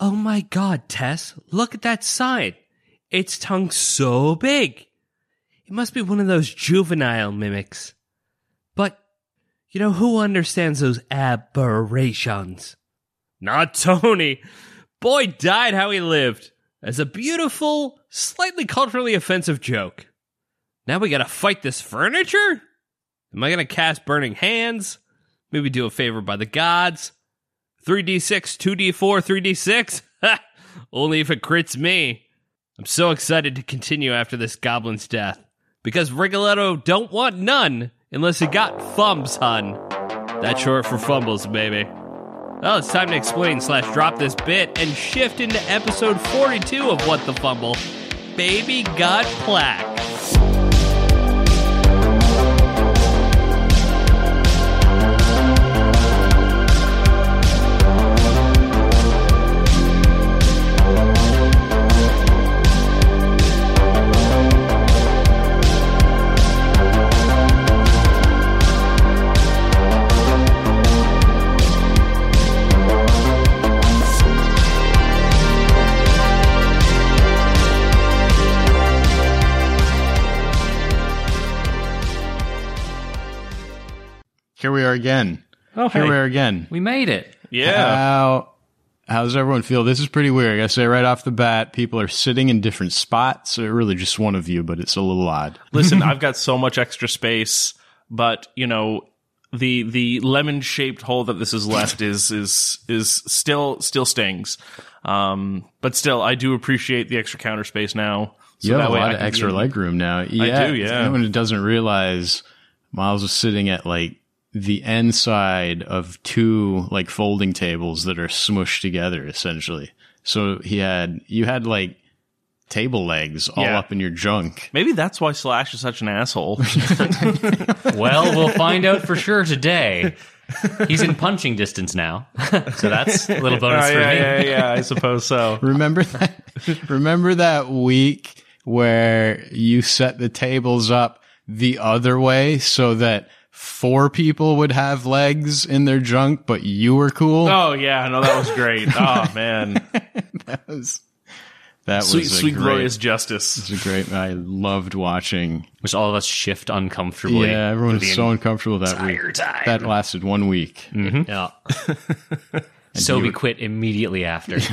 Oh my god, Tess, look at that sign. Its tongue so big. It must be one of those juvenile mimics. But, you know, who understands those aberrations? Not Tony. Boy died how he lived. As a beautiful, slightly culturally offensive joke. Now we gotta fight this furniture? Am I gonna cast Burning Hands? Maybe do a favor by the gods? 3d6, 2d4, 3d6? Only if it crits me. I'm so excited to continue after this goblin's death. Because Rigoletto don't want none unless he got fums, hun. That's short for fumbles, baby. Well, it's time to explain slash drop this bit and shift into episode 42 of What the Fumble. Baby got plaque. Here we are again. Oh, Here hey. we are again. We made it. Yeah. How how does everyone feel? This is pretty weird. I gotta say right off the bat, people are sitting in different spots. So really just one of you, but it's a little odd. Listen, I've got so much extra space, but you know, the the lemon shaped hole that this is left is is is still still stings. Um, but still, I do appreciate the extra counter space now. So you have that a way lot I of extra leg room now. Yeah, do, yeah. Anyone who doesn't realize Miles was sitting at like the end side of two like folding tables that are smushed together essentially. So he had you had like table legs all Yeah. up in your junk. Maybe that's why Slash is such an asshole. Well, we'll find out for sure today. He's in punching distance now, so that's a little bonus oh, for yeah, me. yeah, yeah, I suppose so. Remember that? remember that week where you set the tables up the other way so that four people would have legs in their junk, but you were cool? Oh yeah, no, that was great. Oh man, That was that sweet, was a sweet, great, glorious justice. It was a great. I loved watching. Which all of us shift uncomfortably. yeah, everyone was so uncomfortable that week. entire time. That lasted one week. Mm-hmm. Yeah. so we quit immediately after.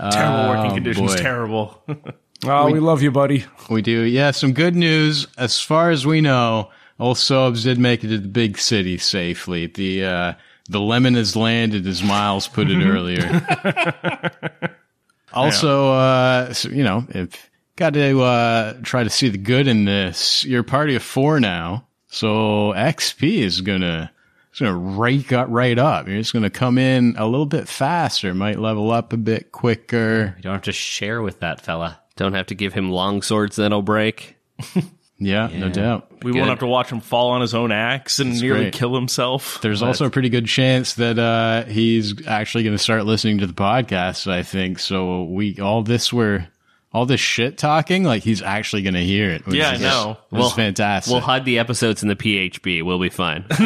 Terrible working Oh, conditions. boy. Terrible. Oh, we, love you, buddy. We do. Yeah, some good news. As far as we know, old Sobs did make it to the big city safely. The uh the lemon has landed, as Miles put it earlier. also, uh so, you know, if got to uh try to see the good in this. You're a party of four now, so XP is gonna it's gonna rake up right up. You're just gonna come in a little bit faster, might level up a bit quicker. you don't have to share with that fella. Don't have to give him long swords that'll break. Yeah, no doubt. We Good. won't have to watch him fall on his own axe and nearly great. kill himself. There's also a pretty good chance that uh, he's actually going to start listening to the podcast. I think so. We all this we're all this shit talking, like he's actually going to hear it. which Yeah, I is- know. which is fantastic. We'll hide the episodes in the PHB. We'll be fine.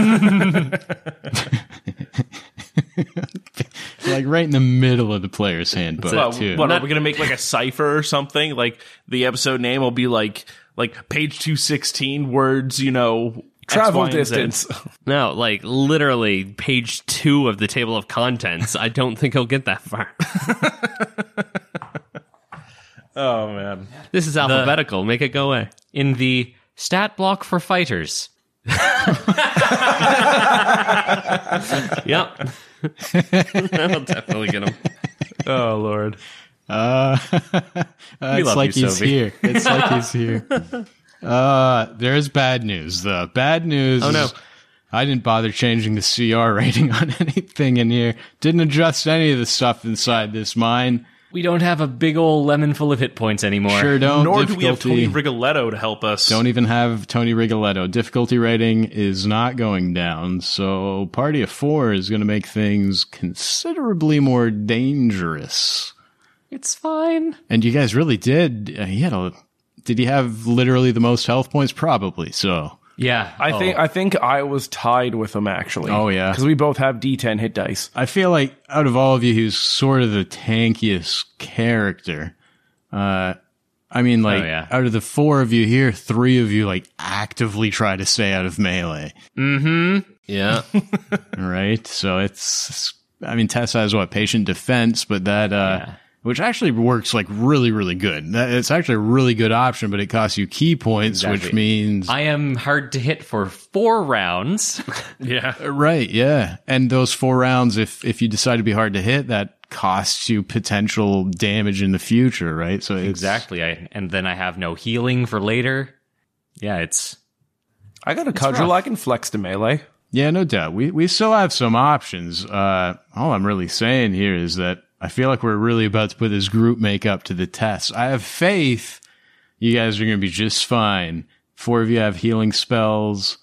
like right in the middle of the player's handbook What, too. what are we gonna make like a cipher or something? Like the episode name will be like like page two sixteen words. You know, Travel Y, distance. no, like literally page two of the table of contents. I don't think he'll get that far. Oh man, This is alphabetical. Make it go away. In the stat block for fighters. Yep. That'll definitely get him. oh lord. Uh, it's like you, he's Sophie. here. It's like he's here. Uh, there's bad news though. Bad news. Oh, no. I didn't bother changing the CR rating on anything in here. Didn't adjust any of the stuff inside this mine. We don't have a big old lemon full of hit points anymore. Sure don't. Nor do we have Tony Difficulty- Rigoletto to help us. Don't even have Tony Rigoletto. Difficulty rating is not going down, so Party of Four is going to make things considerably more dangerous. It's fine. And you guys really did. Uh, he had a. Did he have literally the most health points? Probably so. Yeah. I Oh. think I think I was tied with him actually. Oh, yeah. because we both have D10 hit dice. I feel like out of all of you, he's sort of the tankiest character. Uh, I mean, like, Oh, yeah. out of the four of you here, three of you, like, actively try to stay out of melee. Mm-hmm. Yeah. right? So it's, I mean, Tessa has what patient defense, but that, uh, which actually works like really, really good. It's actually a really good option, but it costs you ki points, which means I am hard to hit for four rounds. Yeah. right, yeah. And those four rounds, if if you decide to be hard to hit, that costs you potential damage in the future, right? So it's, exactly. I, and then I have no healing for later. Yeah, it's I got a cudgel. I can flex to melee. Yeah, no doubt. We we still have some options. Uh, all I'm really saying here is that I feel like we're really about to put this group makeup to the test. I have faith you guys are going to be just fine. Four of you have healing spells,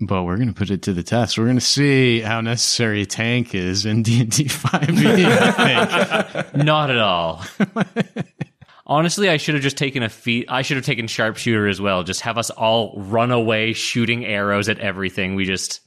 but we're going to put it to the test. We're going to see how necessary a tank is in D and D five E. I think. not at all. Honestly, I should have just taken a feat. I should have taken sharpshooter as well. Just have us all run away, shooting arrows at everything. We just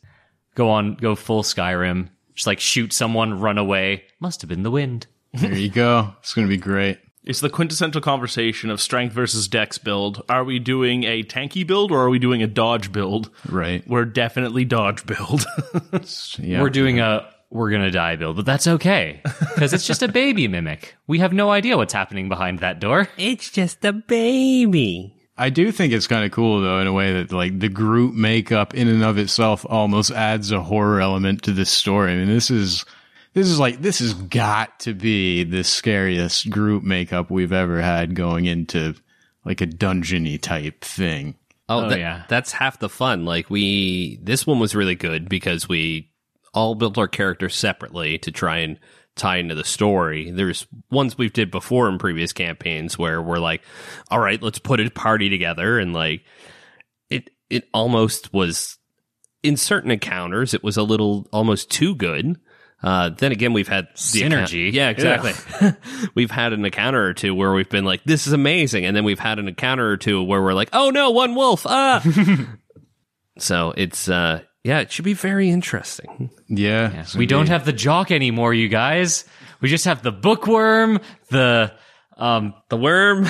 go on, go full Skyrim. Just like shoot someone, run away. Must have been the wind. There you go. It's going to be great. It's the quintessential conversation of strength versus dex build. Are we doing a tanky build or are we doing a dodge build? Right. We're definitely dodge build. Yeah. We're doing a we're gonna die build, but that's okay because it's just a baby mimic. We have no idea what's happening behind that door. it's just a baby. I do think it's kind of cool though, in a way that like the group makeup in and of itself almost adds a horror element to this story. I mean, this is this is like this has got to be the scariest group makeup we've ever had going into like a dungeony type thing. Oh, Oh, that- yeah. That's half the fun. Like we, this one was really good because we all built our characters separately to try and tie into the story. There's ones we've did before in previous campaigns where we're like, all right, let's put a party together and like it, it almost was in certain encounters, it was a little almost too good. Uh, then again, we've had Synergy. yeah, exactly. we've had an encounter or two where we've been like, "This is amazing," and then we've had an encounter or two where we're like, "Oh no, one wolf!" Ah. so it's uh, yeah, it should be very interesting. Yeah, it's We gonna don't have the jock anymore, you guys. We just have the bookworm, the um, The worm.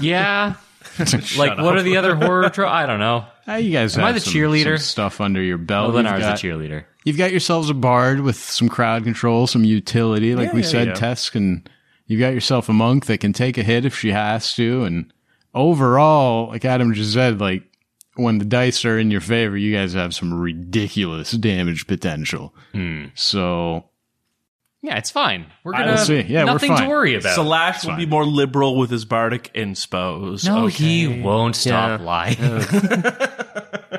yeah. like what are the other horror tro- I don't know. Ah, you guys Am I the some- cheerleader? some stuff under your belt. Well, then I was got- the cheerleader. You've got yourselves a bard with some crowd control, some utility. Like we yeah, said, yeah. Tess can, you've got yourself a monk that can take a hit if she has to. And overall, like Adam just said, like when the dice are in your favor, you guys have some ridiculous damage potential. Hmm. So Yeah, it's fine. We're gonna will see. Yeah, we're nothing to worry about. Slash will be more liberal with his bardic inspos. no, Okay. he won't stop Yeah. lying.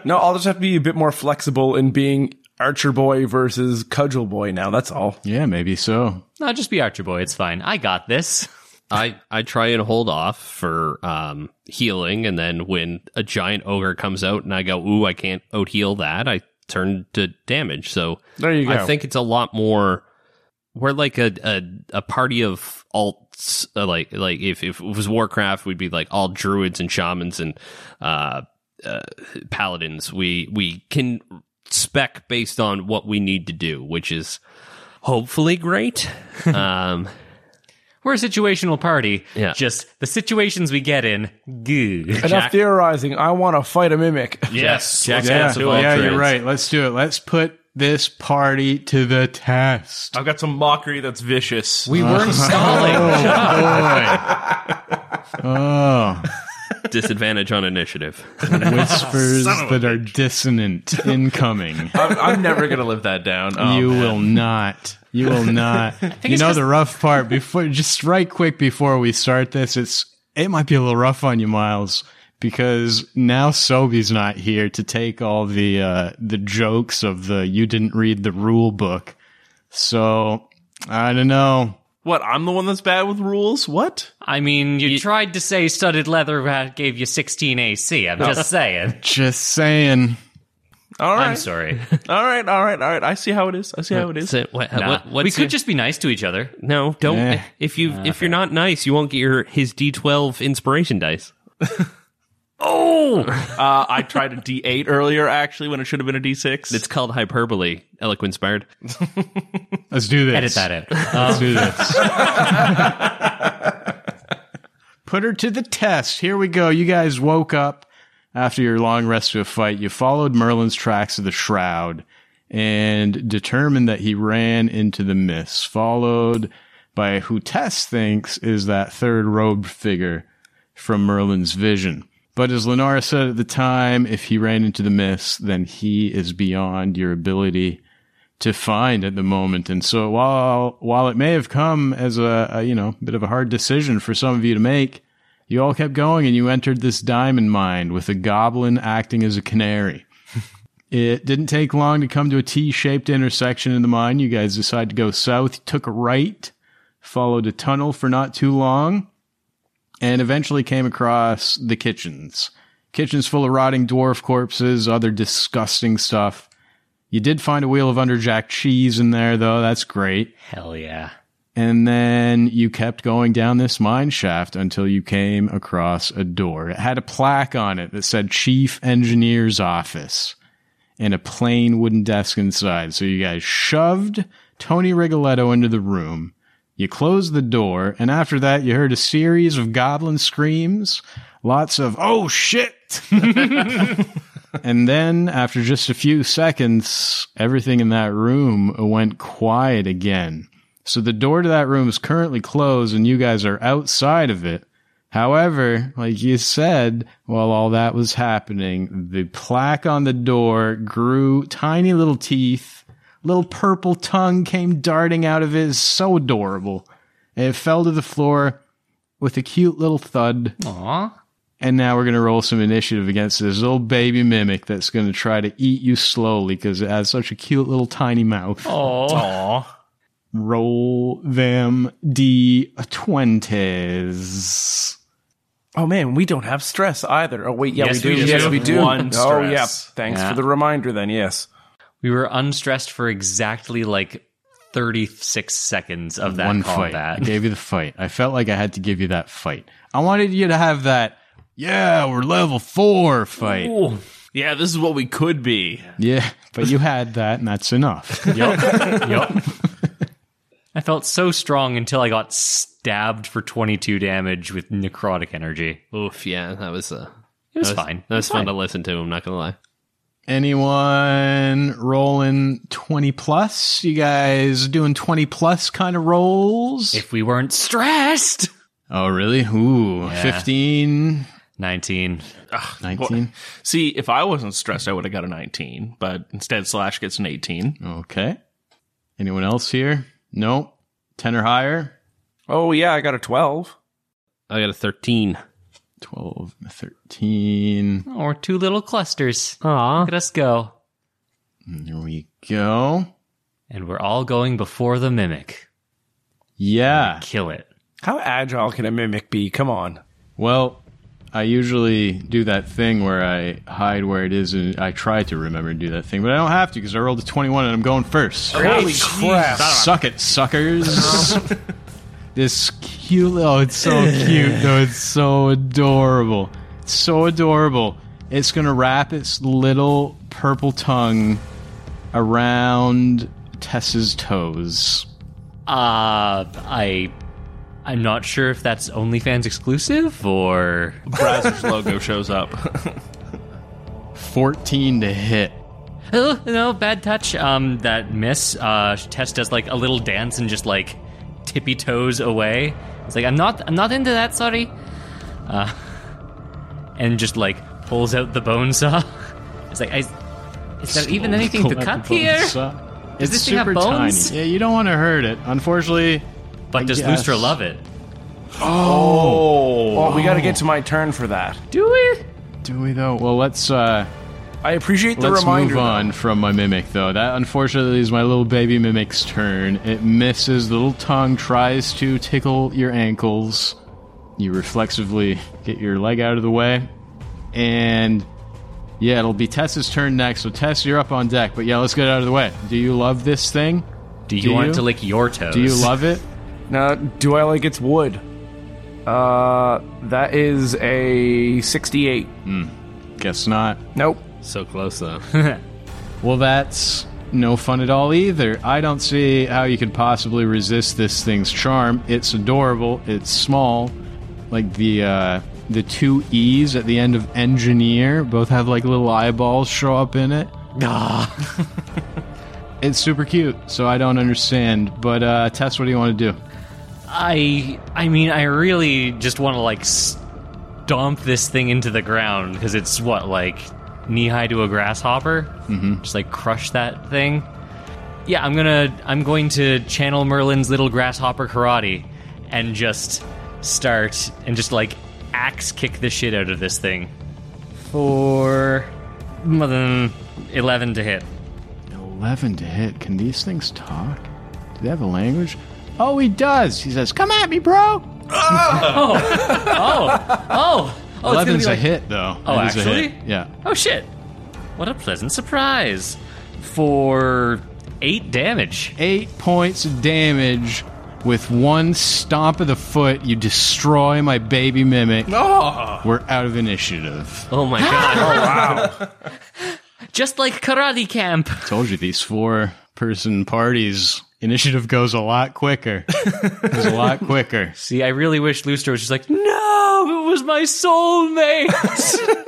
No, I'll just have to be a bit more flexible in being Archer Boy versus Cudgel Boy now. That's all. yeah, maybe so. no, just be Archer Boy. It's fine. I got this. I I try and hold off for um healing, and then when a giant ogre comes out and I go, "Ooh, I can't out heal that," I turn to damage. So There you go. I think it's a lot more. We're like a a, a party of alts. Uh, like like if, if it was Warcraft, we'd be like all druids and shamans and uh, uh, paladins. We we can spec based on what we need to do, which is hopefully great. um, We're a situational party. Yeah. Just the situations we get in. Good. Enough theorizing. I want to fight a mimic. Yes. Jack- let's Yeah, get to it. yeah, you're right. Let's do it. Let's put this party to the test. I've got some mockery that's vicious. We uh-huh. weren't oh, stalling. Shut up. Oh, disadvantage on initiative. whispers that are dissonant incoming. I'm, I'm never gonna live that down. Oh, you man. will not. You will not. you know the rough part before just right quick before we start this, it's it might be a little rough on you, Miles, because now Sobe's not here to take all the uh the jokes of the you didn't read the rule book. So I don't know. What? I'm the one that's bad with rules. What? I mean, you, tried to say studded leather had- gave you 16 AC. I'm just saying. Just saying. All right. I'm sorry. All right. All right. All right. I see how it is. I see how it is. So what, Nah. what, we could your- just be nice to each other. no, don't. Eh. If you if you're not nice, you won't get your his D12 inspiration dice. Oh, Uh, I tried a D8 earlier, actually, when it should have been a D6. It's called hyperbole. Eloquence bard. Let's do this. edit that out. Let's do this. Put her to the test. Here we go. You guys woke up after your long rest of a fight. You followed Merlin's tracks to the shroud and determined that he ran into the mist, followed by who Tess thinks is that third robed figure from Merlin's vision. But as Lenora said at the time, if he ran into the mist, then he is beyond your ability to find at the moment. And so while while it may have come as a, a you know bit of a hard decision for some of you to make, you all kept going and you entered this diamond mine with a goblin acting as a canary. it didn't take long to come to a T-shaped intersection in the mine. You guys decided to go south, took a right, followed a tunnel for not too long, and eventually came across the kitchens. Kitchens full of rotting dwarf corpses, other disgusting stuff. You did find a wheel of underjack cheese in there, though. That's great. Hell yeah. And then you kept going down this mine shaft until you came across a door. It had a plaque on it that said Chief Engineer's Office and a plain wooden desk inside. So you guys shoved Tony Rigoletto into the room. You closed the door, and after that, you heard a series of goblin screams, lots of, oh shit! And then after just a few seconds, everything in that room went quiet again. So the door to that room is currently closed and you guys are outside of it. However, like you said, while all that was happening, the plaque on the door grew tiny little teeth. Little purple tongue came darting out of it. It's so adorable. And it fell to the floor with a cute little thud. Aw. And now we're going to roll some initiative against this little baby mimic that's going to try to eat you slowly because it has such a cute little tiny mouth. Oh. Aw. Roll them d20s. Oh man, we don't have stress either. Oh wait, yeah, Yes, we we do. do. Yes, we do. One Oh yeah. stress. Thanks Yeah. for the reminder. Then yes. We were unstressed for exactly like 36 seconds of that One fight. combat. I gave you the fight. I felt like I had to give you that fight. I wanted you to have that, yeah, we're level four fight. Ooh. Yeah, this is what we could be. Yeah, but you had that, and that's enough. yep. yup. I felt so strong until I got stabbed for 22 damage with necrotic energy. Oof, yeah, that was uh, It was, that was, fine. That was It fun fine. to listen to. I'm not gonna lie. Anyone rolling 20 plus? You guys doing 20 plus kind of rolls? If we weren't stressed. oh, really? Ooh, Yeah. 15, 19. 19. See, if I wasn't stressed, I would have got a 19, but instead Slash gets an 18. Okay. Anyone else here? No. 10 or higher? Oh yeah, I got a twelve. I got a 13. 12, 13. Oh, we're two little clusters. Aw. Look at us go. There we go. And we're all going before the mimic. Yeah. Kill it. How agile can a mimic be? Come on. Well, I usually do that thing where I hide where it is and I try to remember to do that thing, but I don't have to because I rolled a 21 and I'm going first. Holy crap! Suck it, suckers. this cute oh, it's so cute though. It's so adorable. It's so adorable. It's gonna wrap its little purple tongue around Tess's toes. Uh, I, I'm not sure if that's OnlyFans exclusive or. Brazzers logo shows up. 14 to hit. Oh, no, bad touch. Um, that miss. Uh, Tess does like a little dance and just like tippy toes away. It's like I'm not, I'm not into that. Sorry. Uh, and just like pulls out the bone saw. It's like, I, is there even anything to cut the bone here? saw. Does It's this thing have super bones? tiny. Yeah, you don't want to hurt it. Unfortunately, But does guess. Lustra love it? Oh, we got to get to my turn for that. Do we? do we though? Well, let's uh I appreciate the let's reminder. move on from my mimic though. That unfortunately is my little baby mimic's turn. It misses. The little tongue tries to tickle your ankles. You reflexively get your leg out of the way, and yeah, it'll be Tess's turn next. So Tess, you're up on deck. But yeah, let's get out of the way. Do you love this thing? Do you Do want you? it to lick your toes? Do you love it? though. Now, do I like its wood? Uh, that is a 68. Mm, Guess not. Nope. So close though. Well, that's no fun at all either. I don't see how you could possibly resist this thing's charm. It's adorable. It's small. Like the uh, the two E's at the end of engineer both have like little eyeballs show up in it. It's super cute, so I don't understand. But uh, Tess, what do you want to do? I I mean I really just want to like stomp this thing into the ground because it's what like knee high to a grasshopper. Mm-hmm. Just like crush that thing. Yeah, I'm gonna I'm going to channel Merlin's little grasshopper karate and just start and just like axe kick the shit out of this thing for more than eleven to hit. Eleven to hit. Can these things talk? Do they have a language? Oh, he does. He says, "Come at me, bro." Oh, oh, oh. oh. oh it's gonna Eleven's be a hit, though. Oh, It is a actually? Yeah. Oh shit! What a pleasant surprise for eight damage. eight points of damage with one stomp of the foot. You destroy my baby mimic. Oh, We're out of initiative. oh my god. Oh wow! Just like Karate Camp. Told you these four person parties. Initiative goes a lot quicker. goes a lot quicker. See, I really wish Lustra was just like, no, it was my soulmate.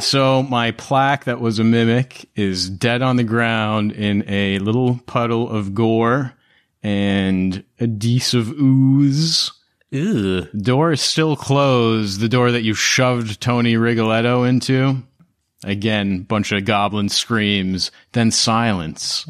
So my plaque that was a mimic is dead on the ground in a little puddle of gore and adhesive ooze. Ew. Door is still closed. The door that you shoved Tony Rigoletto into. Again, bunch of goblin screams, then silence.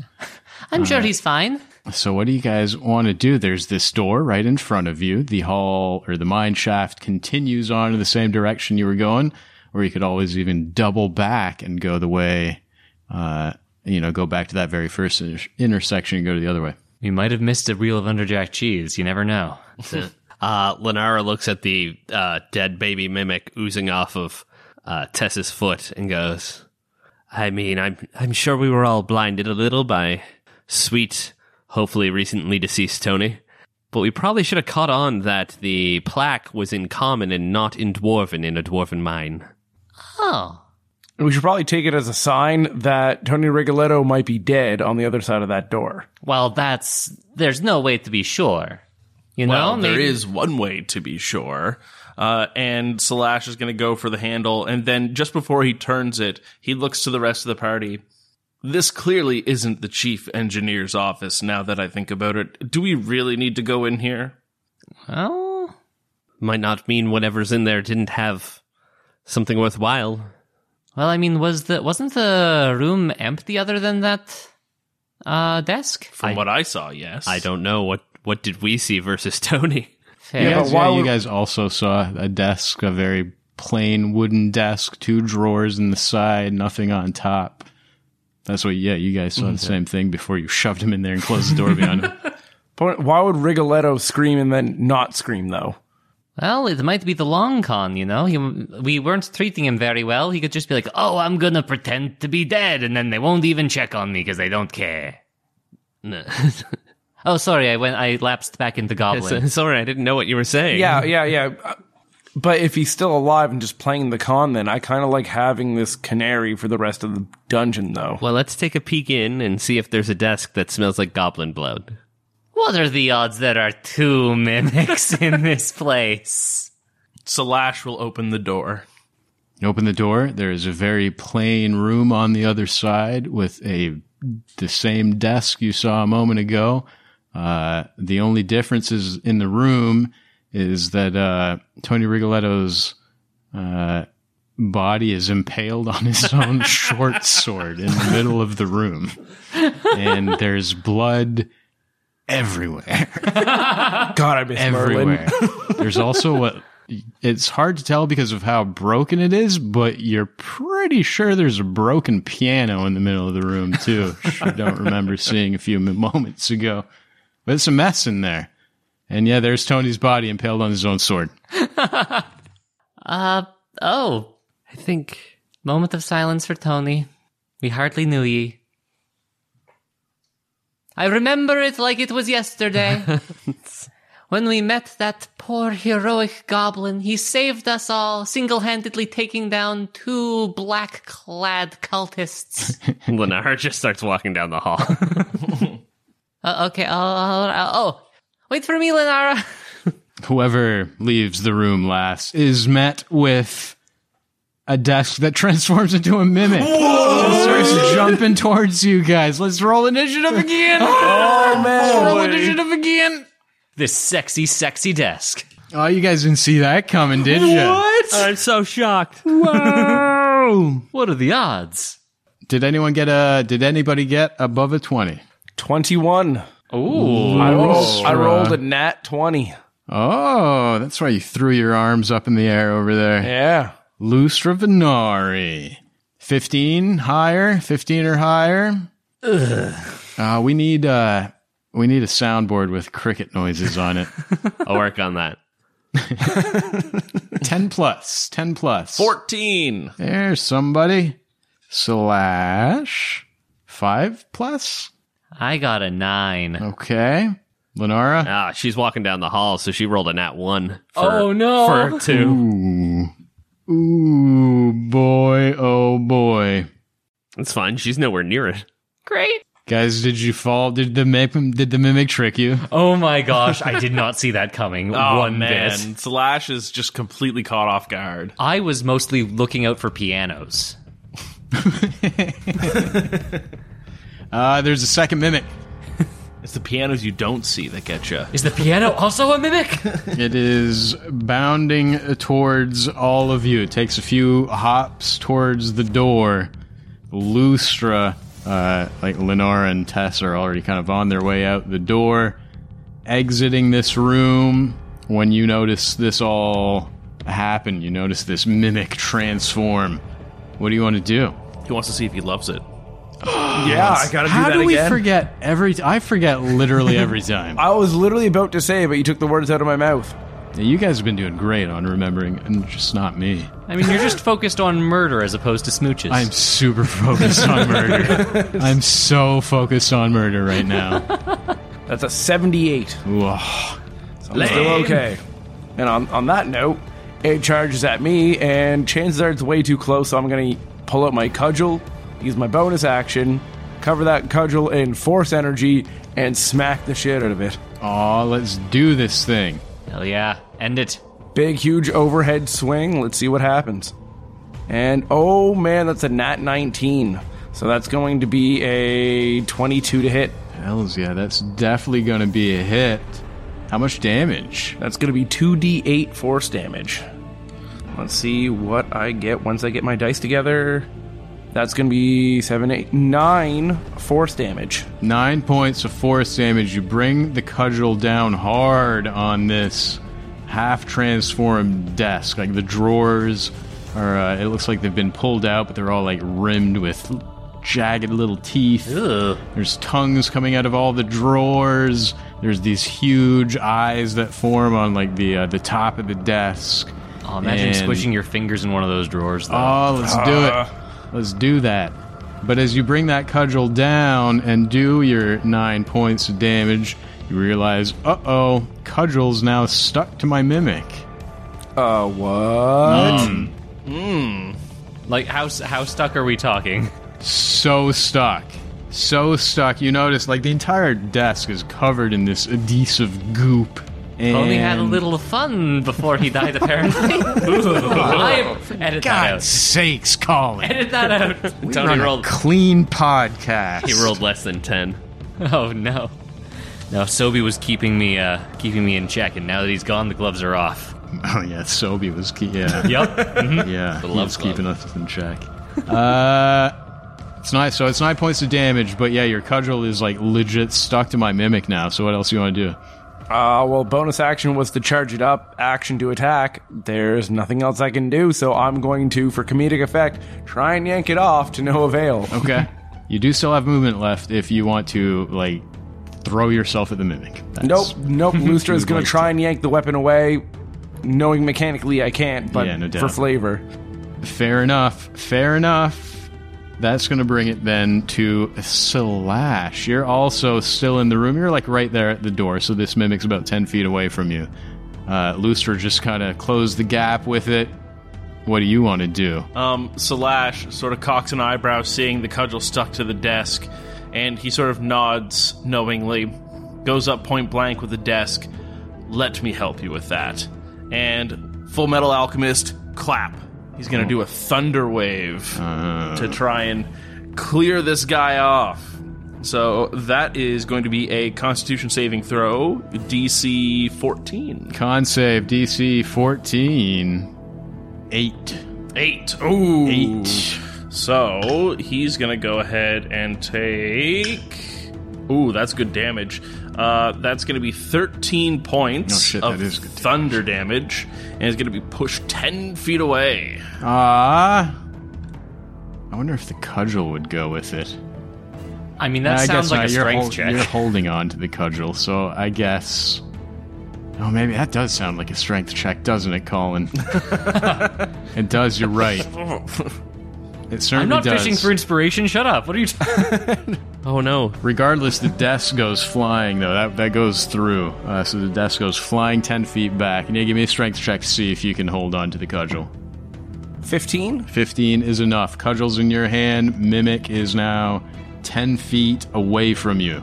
I'm sure he's fine. So what do you guys want to do? There's this door right in front of you. The hall or the mine shaft continues on in the same direction you were going, or you could always even double back and go the way, uh, you know, go back to that very first inter- intersection and go to the other way. We might have missed a reel of underjack cheese. You never know. Uh, Lenara looks at the uh, dead baby mimic oozing off of uh, Tess's foot and goes, "I mean, I'm I'm sure we were all blinded a little by sweet, hopefully recently deceased Tony, but we probably should have caught on that the plaque was in common and not in dwarven in a dwarven mine." Oh. We should probably take it as a sign that Tony Rigoletto might be dead on the other side of that door. Well, that's. There's no way to be sure. You know? Well, there Maybe- is one way to be sure. Uh, and Slash is going to go for the handle, and then just before he turns it, he looks to the rest of the party. This clearly isn't the chief engineer's office. Now that I think about it, do we really need to go in here? Well, Might not mean whatever's in there didn't have something worthwhile. well, I mean, was the wasn't the room empty other than that uh, desk? From what I saw, yes. I don't know what what did we see versus Tony. Fair. Yeah, guys, but why yeah, you guys also saw a desk, a very plain wooden desk, two drawers in the side, nothing on top. That's what, yeah, you guys saw the mm-hmm. same thing before you shoved him in there and closed the door behind him. But why would Rigoletto scream and then not scream though? Well, it might be the long con, you know. He, we weren't treating him very well. He could just be like, "Oh, I'm gonna pretend to be dead," and then they won't even check on me because they don't care. No. Oh, sorry, I went. I lapsed back into goblin. Sorry, I didn't know what you were saying. Yeah, yeah, yeah. But if he's still alive and just playing the con, then I kind of like having this canary for the rest of the dungeon, though. Well, let's take a peek in and see if there's a desk that smells like goblin blood. what are the odds there are two mimics in this place? Slash will open the door. You open the door. There is a very plain room on the other side with a the same desk you saw a moment ago. Uh, the only difference is in the room is that uh, Tony Rigoletto's uh, body is impaled on his own short sword in the middle of the room, and there's blood everywhere God, I miss everywhere. Merlin. There's also what it's hard to tell because of how broken it is, but you're pretty sure there's a broken piano in the middle of the room too. I don't remember seeing a few moments ago, but it's a mess in there. And yeah, there's Tony's body impaled on his own sword. Uh oh. I think Moment of silence for Tony. We hardly knew ye. I remember it like it was yesterday. when we met that poor heroic goblin, he saved us all, single handedly taking down two black clad cultists. Lenara just starts walking down the hall. Uh, okay, I'll, I'll, I'll- oh, wait for me, Lenara. Whoever leaves the room last is met with a desk that transforms into a mimic. And starts jumping towards you guys. Let's roll initiative again. Oh man! Let's roll initiative again. This sexy, sexy desk. Oh, you guys didn't see that coming, did you? What? I'm so shocked. Whoa! What are the odds? Did anyone get a? Did anybody get above a twenty? Twenty-one. Ooh. I rolled. I rolled a nat twenty. Oh, that's why you threw your arms up in the air over there. Yeah. Lustra Venari. 15 higher, 15 or higher. Uh, we need uh we need a soundboard with cricket noises on it. I'll work on that. 10 plus, 10 plus. Fourteen. There's somebody. Slash 5 plus. I got a nine. Okay. Lenara. Ah, she's walking down the hall, so she rolled a nat one. For, Oh, no. For two. Ooh. Ooh, boy, oh boy. It's fine. She's nowhere near it. Great. Guys, did you fall? Did the mimic, did the mimic trick you? Oh my gosh, I did not see that coming Oh one man, bit. Slash is just completely caught off guard. I was mostly looking out for pianos. Uh, there's a second mimic. It's the pianos you don't see that get you. Is the piano also a mimic? It is bounding towards all of you. It takes a few hops towards the door. Lustra, uh, like Lenora and Tess are already kind of on their way out the door, exiting this room. When you notice this all happen, you notice this mimic transform. What do you want to do? He wants to see if he loves it. Yeah, I gotta do How that do we again. forget every? I forget literally every time. I was literally about to say, but you took the words out of my mouth. Yeah, you guys have been doing great on remembering, and just not me. I mean, you're just focused on murder as opposed to smooches. I'm super focused on murder. I'm so focused on murder right now. That's a 78. Ooh, I'm still okay. And on, on that note, it charges at me, and chances are it's way too close, so I'm going to pull out my cudgel, use my bonus action, cover that cudgel in force energy, and smack the shit out of it. Aw, let's do this thing. Hell yeah, end it. Big, huge overhead swing. Let's see what happens. And oh man, that's a nat 19. So that's going to be a 22 to hit. Hells yeah, that's definitely gonna be a hit. How much damage? That's going to be 2d8 force damage. Let's see what I get once I get my dice together. That's going to be seven, eight, nine force damage. Nine points of force damage. You bring the cudgel down hard on this half transformed desk. Like the drawers are, uh, it looks like they've been pulled out, but they're all like rimmed with jagged little teeth. Ugh. There's tongues coming out of all the drawers. There's these huge eyes that form on like the uh, the top of the desk. Oh, imagine And- squishing your fingers in one of those drawers, though. Oh, let's do it. Let's do that. But as you bring that cudgel down and do your nine points of damage, you realize, uh oh, cudgel's now stuck to my mimic. Uh, what? Mmm. Mm. like, how, how stuck are we talking? So stuck. So stuck. You notice, like, the entire desk is covered in this adhesive goop. And Only had a little fun before he died, apparently. I edit that God's out. sakes, Colin. Edit that out. We're Tony on a rolled. clean podcast. He rolled less than ten. Oh no. No, Sobi was keeping me uh keeping me in check, and now that he's gone, the gloves are off. Oh yeah, Sobe was key. Yeah, Yep. yeah, he love was club. keeping us in check. Uh, it's nice. So it's nine points of damage, but yeah, your cudgel is like legit stuck to my mimic now. So what else you want to do? Uh, well, bonus action was to charge it up, action to attack. There's nothing else I can do, so I'm going to, for comedic effect, try and yank it off to no avail. Okay, you do still have movement left if you want to like throw yourself at the mimic. That's- Nope, nope. Lustra is going to try and yank the weapon away, knowing mechanically I can't, but Yeah, no for flavor. Fair enough. Fair enough. That's going to bring it then to Slash. You're also still in the room. You're like right there at the door, so this mimic's about 10 feet away from you. Uh, Lustra just kind of closed the gap with it. What do you want to do? Um, Salash sort of cocks an eyebrow, seeing the cudgel stuck to the desk, and he sort of nods knowingly, goes up point blank with the desk. Let me help you with that. And Full Metal Alchemist, clap. He's gonna do a thunder wave uh. to try and clear this guy off. So that is going to be a Constitution saving throw, DC 14. Con save DC 14. 8. Eight. Ooh. 8. So he's gonna go ahead and take. Ooh, that's good damage. Uh, that's gonna be 13 points Oh, shit, of that is good thunder damage, and is gonna be pushed 10 feet away. Ah. I wonder if the cudgel would go with it. I mean, that I sounds like not. a You're strength hol- check. You're holding on to the cudgel, so I guess. Oh, maybe that does sound like a strength check, doesn't it, Colin? it does. You're right. It certainly I'm not does. fishing for inspiration. Shut up. What are you? T- Oh no. Regardless, the desk goes flying though. That that goes through. Uh, so the desk goes flying ten feet back. And you give me a strength check to see if you can hold on to the cudgel. 15? Fifteen is enough. Cudgel's in your hand. Mimic is now ten feet away from you.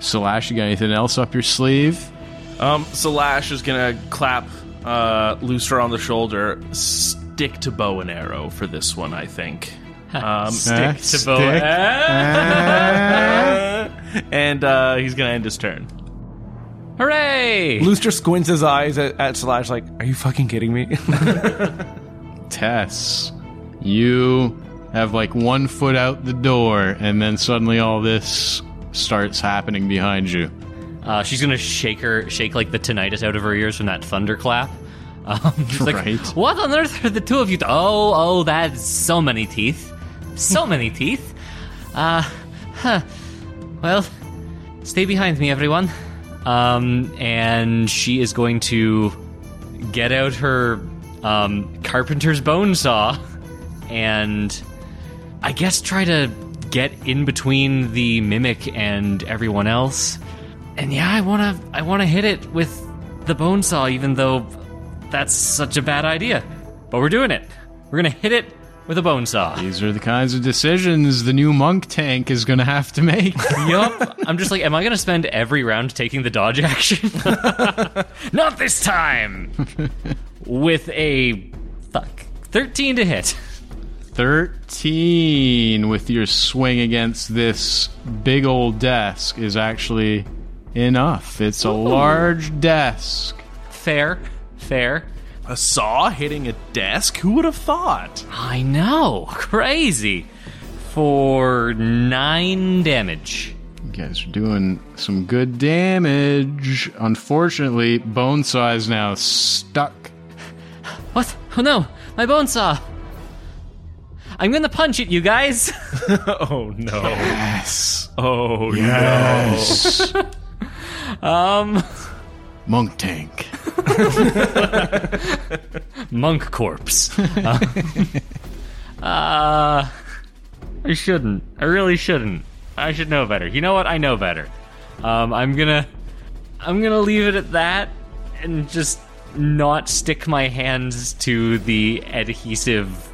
Slash, you got anything else up your sleeve? Um, Salash is gonna clap uh, Lustra on the shoulder. Stick to bow and arrow for this one, I think. Um, Stick to bow- and uh, he's gonna end his turn. Hooray! Lustra squints his eyes at, at Slash like, are you fucking kidding me? Tess, you have like one foot out the door, and then suddenly all this starts happening behind you. Uh, she's gonna shake her, shake like the tinnitus out of her ears from that thunderclap. Um, she's like, what on earth are the two of you? Oh, oh, that's so many teeth, so many teeth. Uh, huh. Well, stay behind me, everyone. Um, and she is going to get out her um, carpenter's bone saw and I guess try to get in between the mimic and everyone else. And yeah, I want to I want to hit it with the bone saw even though that's such a bad idea. But we're doing it. We're going to hit it with a bone saw. These are the kinds of decisions the new monk tank is going to have to make. yup. I'm just like, am I going to spend every round taking the dodge action? Not this time. With a fuck 13 to hit. 13 with your swing against this big old desk is actually enough. It's a large desk. Fair, fair. A saw hitting a desk? Who would have thought? I know, crazy. For nine damage. You guys are doing some good damage. Unfortunately, bone saw is now stuck. What? Oh no, my bone saw. I'm gonna punch it, you guys. Oh no. Yes. Oh Yes. Um, monk tank. monk corpse. uh, uh, I shouldn't. I really shouldn't. I should know better. You know what? I know better. Um, I'm gonna, I'm gonna leave it at that, and just not stick my hands to the adhesive,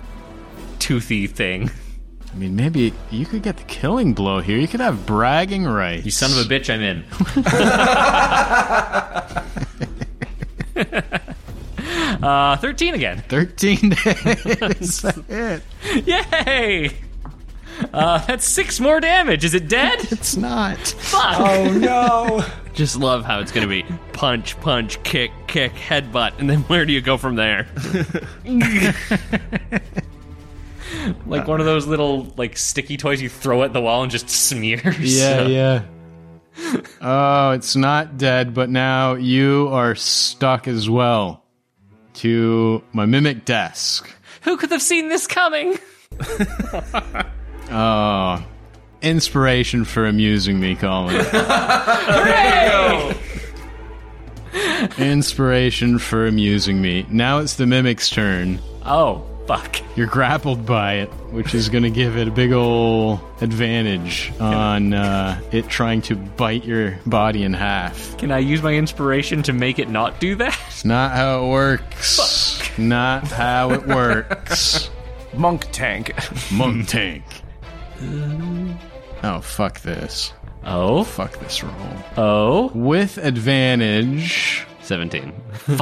toothy thing. I mean, maybe you could get the killing blow here. You could have bragging rights. You son of a bitch! I'm in. uh, thirteen again. 13 days. it. Yay! Uh, that's six more damage. Is it dead? It's not. Fuck. oh no! Just love how it's gonna be punch, punch, kick, kick, headbutt, and then where do you go from there? like one of those little like sticky toys you throw at the wall and just smears. Yeah, yeah. Oh, it's not dead, but now you are stuck as well to my mimic desk. Who could have seen this coming? Oh, inspiration for amusing me, Colin. inspiration for amusing me. Now it's the mimic's turn. Oh, Fuck. You're grappled by it, which is going to give it a big ol' advantage on uh, it trying to bite your body in half. Can I use my inspiration to make it not do that? It's not how it works. Not how it works. Monk tank. Monk tank. Oh, fuck this. Oh, Fuck this roll. oh, With advantage. 17.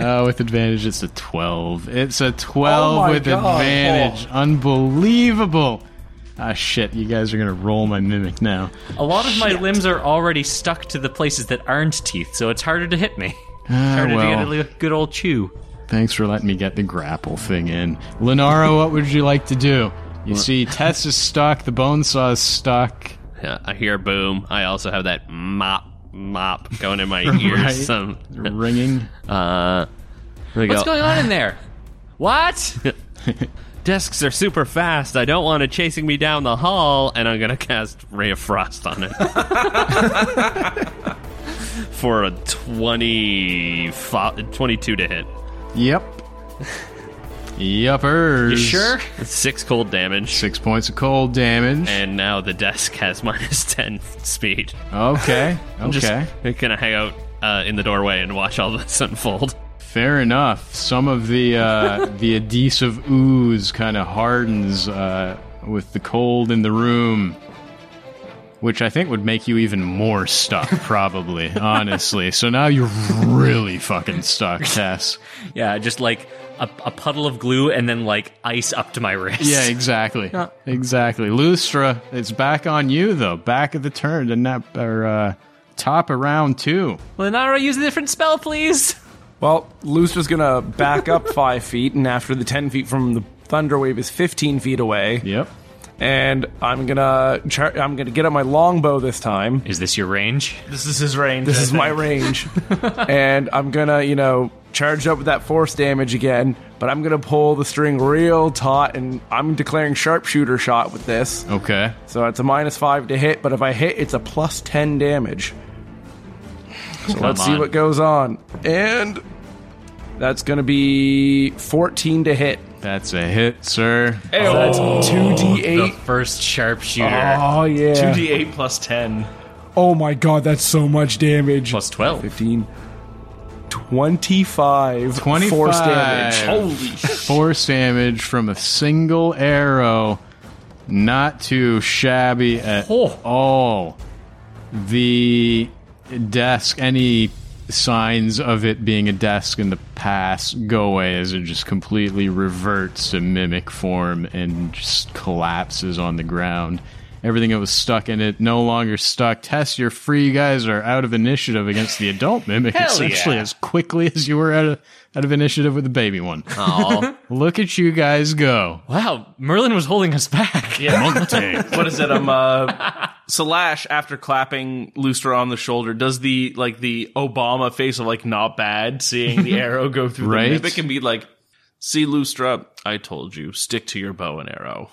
Oh, with advantage, it's a 12. It's a 12 Oh my with God. advantage. Unbelievable. Ah, shit. You guys are going to roll my mimic now. a lot of my limbs are already stuck to the places that aren't teeth, so it's harder to hit me. Ah, Harder well, to get a good old chew. thanks for letting me get the grapple thing in. Lenara, what would you like to do? You see, Tess is stuck. The bone saw is stuck. Yeah, I hear boom. I also have that mop, mop going in my ears. Right. Some, Ringing. uh, What's go. going on in there? What? Desks are super fast. I don't want it chasing me down the hall, and I'm gonna cast Ray of Frost on it. For a 20, 22 to hit. Yep. Yuppers. You sure? It's six cold damage. Six points of cold damage. And now the desk has minus 10 speed. Okay. I'm just gonna hang out uh, in the doorway and watch all this unfold. Fair enough. Some of the uh, the adhesive ooze kind of hardens uh, with the cold in the room, which I think would make you even more stuck, probably. honestly, so now you're really fucking stuck, Tess. Yeah, just like a, a puddle of glue and then like ice up to my wrist. Yeah, exactly, exactly. Lustra, it's back on you though. Back of the turn, didn't that or uh, top of round two? Lenara, use a different spell, please. Well, Lustra's gonna back up five feet, and after the ten feet from the thunder wave is fifteen feet away, Yep. And I'm gonna char- I'm gonna get up my longbow this time. Is this your range? This is his range. This I is my range, and I'm gonna you know charge up with that force damage again. But I'm gonna pull the string real taut, and I'm declaring sharpshooter shot with this. Okay. So it's a minus five to hit, but if I hit, it's a plus ten damage. So let's see what goes on. And that's going to be 14 to hit. That's a hit, sir. So oh, that's 2d8. The first sharpshooter. Oh, yeah. 2d8 plus 10. Oh my god, that's so much damage. Plus 12. 15. 25. 25. Force damage. Holy force damage from a single arrow. Not too shabby at Oh. all. The desk, any signs of it being a desk in the past go away as it just completely reverts to mimic form and just collapses on the ground. Everything that was stuck in it no longer stuck. Tess, you're free. You guys are out of initiative against the adult mimic Hell essentially yeah. as quickly as you were out of, out of initiative with the baby one. Oh, Look at you guys go. Wow, Merlin was holding us back. Yeah. what is it? Um, uh, Salash, after clapping Lustra on the shoulder, does the like the Obama face of like not bad, seeing the arrow go through Right. the mimic and be like, "See, Lustra, I told you, stick to your bow and arrow.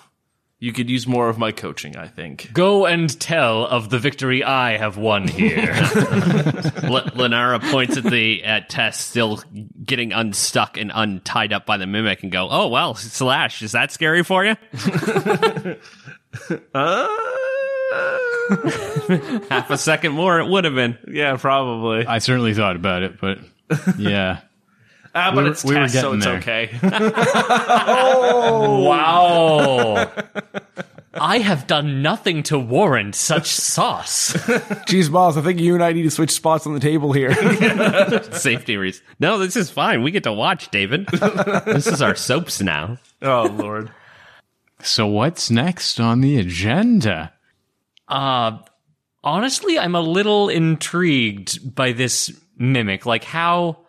You could use more of my coaching, I think." Go and tell of the victory I have won here. L- Lenara points at the at Tess, still getting unstuck and untied up by the mimic, and go, "Oh well, slash, is that scary for you?" Uh. Half a second more, it would have been. Yeah, probably. I certainly thought about it, but yeah. Ah, but we were- it's we were so it's there. okay. Oh wow. I have done nothing to warrant such sauce. Jeez, boss, I think you and I need to switch spots on the table here. Safety reasons. No, this is fine. We get to watch, David. this is our soaps now. oh lord. So what's next on the agenda? Uh, honestly, I'm a little intrigued by this mimic. Like how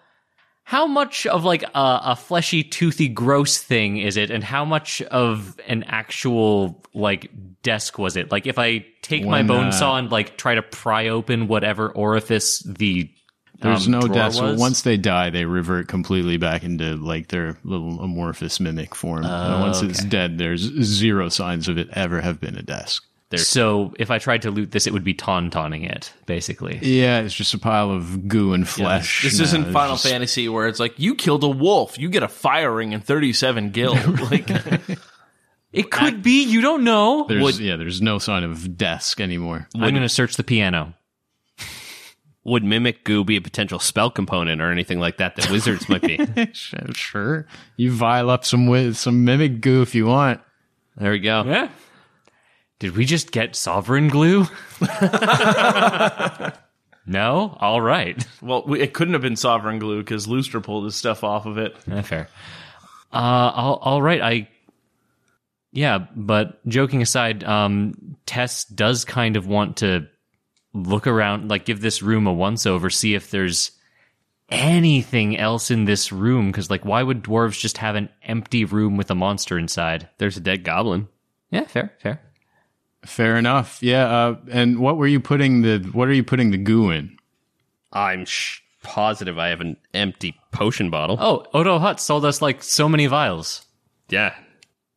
how much of like a, a fleshy, toothy, gross thing is it, and how much of an actual like desk was it? Like if I take my When, bone uh, saw and like try to pry open whatever orifice the There's um, no death. Was? once they die, they revert completely back into like their little amorphous mimic form. And once it's dead, there's zero signs of it ever have been a desk. So if I tried to loot this, it would be tauntaunting it, basically. Yeah, it's just a pile of goo and flesh. This No, isn't uh, Final just- Fantasy where it's like you killed a wolf, you get a fire ring and 37 gil. like It could be. You don't know. There's, Would- yeah, there's no sign of desk anymore. I'm going to search the piano. Would mimic goo be a potential spell component or anything like that that wizards might be? Sure, sure. You vial up some with some mimic goo if you want. There we go. Yeah. Did we just get sovereign glue? no. All right. well, we, it couldn't have been Sovereign Glue because Lustra pulled his stuff off of it. Yeah, fair. Uh, all, all right. I, yeah, but joking aside, um, Tess does kind of want to look around, like give this room a once over, see if there's anything else in this room. Cause like, why would dwarves just have an empty room with a monster inside? There's a dead goblin. Yeah, fair, fair. Fair enough. Yeah. Uh, and what were you putting the what are you putting the goo in? I'm sh- positive I have an empty potion bottle. Oh, Odo Hut sold us like so many vials. Yeah.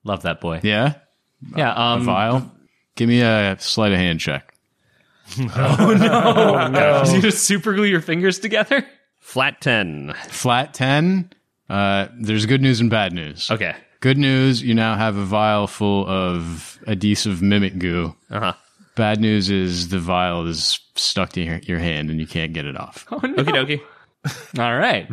Love that boy. Yeah, Yeah. a Um, vial. Give me a sleight of hand check. Did you just super glue your fingers together? Flat 10. Flat ten. Uh, there's good news and bad news. Okay. Good news, you now have a vial full of adhesive mimic goo. Uh huh. Bad news is the vial is stuck to your, your hand and you can't get it off. Okie dokie. All right.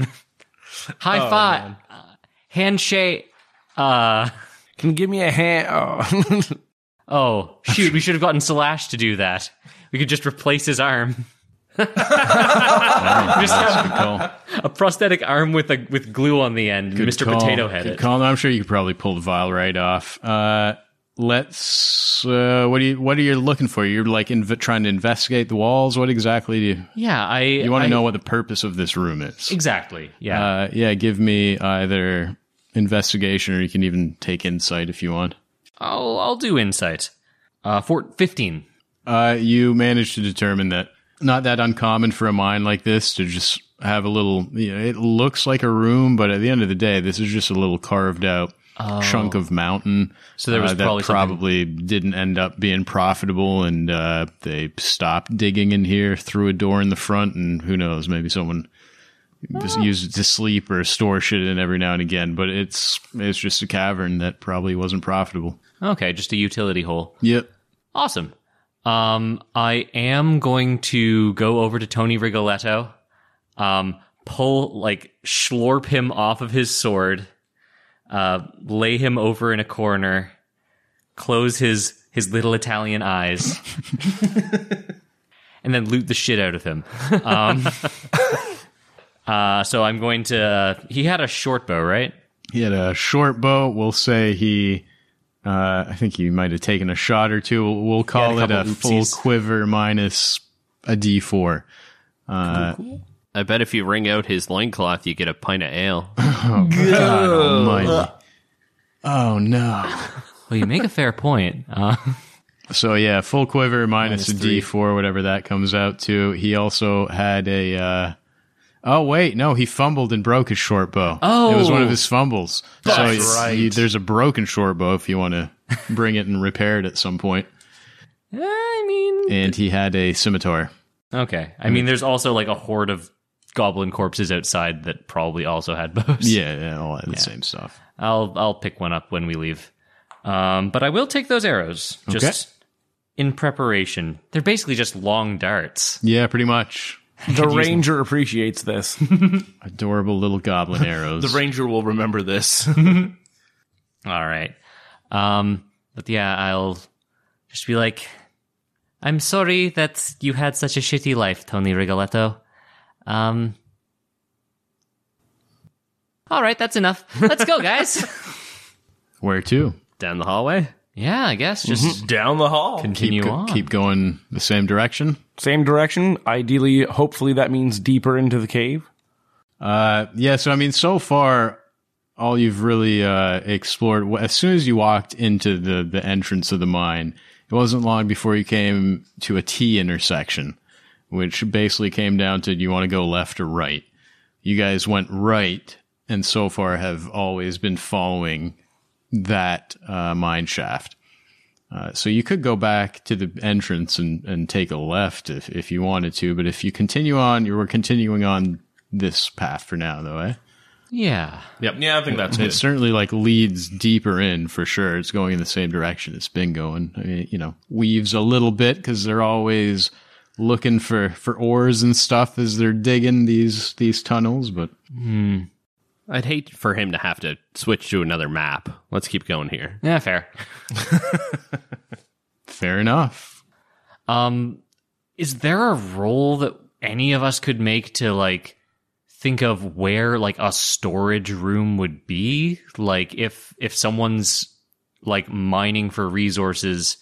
High five. Uh, handshake. Uh, Can you give me a hand? Oh. oh, shoot. We should have gotten Slash to do that. We could just replace his arm. Just have a prosthetic arm with a with glue on the end. Good Mr. call. Potato Head. Good it. call. I'm sure you could probably pull the vial right off. Uh, let's. Uh, what do you? What are you looking for? You're like inv- trying to investigate the walls. What exactly do you? Yeah, I. You want to know what the purpose of this room is? exactly? Yeah. Uh, yeah. Give me either investigation or you can even take insight if you want. I'll I'll do insight. Uh, for fifteen. Uh, you managed to determine that not that uncommon for a mine like this to just have a little. You know, it looks like a room, but at the end of the day, this is just a little carved out chunk of mountain. Oh. So there was uh, that probably probably didn't end up being profitable, and uh, they stopped digging in here through a door in the front, and who knows, maybe someone. Just used it to sleep or store shit in every now and again, but it's it's just a cavern that probably wasn't profitable. Okay, just a utility hole. Yep. Awesome. Um, I am going to go over to Tony Rigoletto, um, pull like schlorp him off of his sword, uh, lay him over in a corner, close his his little Italian eyes, and then loot the shit out of him. Um, uh, so I'm going to. he had a short bow, right? He had a short bow. We'll say he, uh, I think he might have taken a shot or two. We'll, we'll call Had it a a couple full quiver minus a D4. I bet if you wring out his loincloth, you get a pint of ale. God almighty. Oh no. Well, you make a fair point. Uh, So yeah, full quiver minus, Minus a three. D4, whatever that comes out to. He also had a, uh, oh wait, no, he fumbled and broke his short bow. Oh. It was one of his fumbles. so That's he's- right. he- there's a broken short bow if you want to bring it and repair it at some point. I mean, And he had a scimitar. Okay. I mean, there's also like a horde of goblin corpses outside that probably also had bows. Yeah, yeah, all the same stuff. I'll I'll pick one up when we leave. Um, but I will take those arrows just in preparation. They're basically just long darts. Yeah, pretty much. The ranger appreciates this. Adorable little goblin arrows. The ranger will remember this. All right. Um, but yeah, I'll just be like, I'm sorry that you had such a shitty life, Tony Rigoletto. Um. All right, that's enough. Let's go, guys. Where to? Down the hallway? yeah, I guess just Down the hall. continue Keep, on. keep going the same direction. Same direction. Ideally, hopefully, that means deeper into the cave. Uh, yeah. So I mean, so far, all you've really uh, explored. As soon as you walked into the the entrance of the mine, it wasn't long before you came to a T intersection, which basically came down to do you want to go left or right. You guys went right, and so far have always been following that uh, mine shaft. Uh, so you could go back to the entrance and, and take a left if, if you wanted to, but if you continue on, you were continuing on this path for now, though, eh? Yeah. Yep. Yeah, I think that's It good. certainly like leads deeper in for sure. It's going in the same direction it's been going. I mean, you know, weaves a little bit because they're always looking for for ores and stuff as they're digging these these tunnels. But I'd hate for him to have to switch to another map. Let's keep going here. Yeah, fair. fair enough. Um, is there a role that any of us could make to like think of where like a storage room would be? Like if if someone's like mining for resources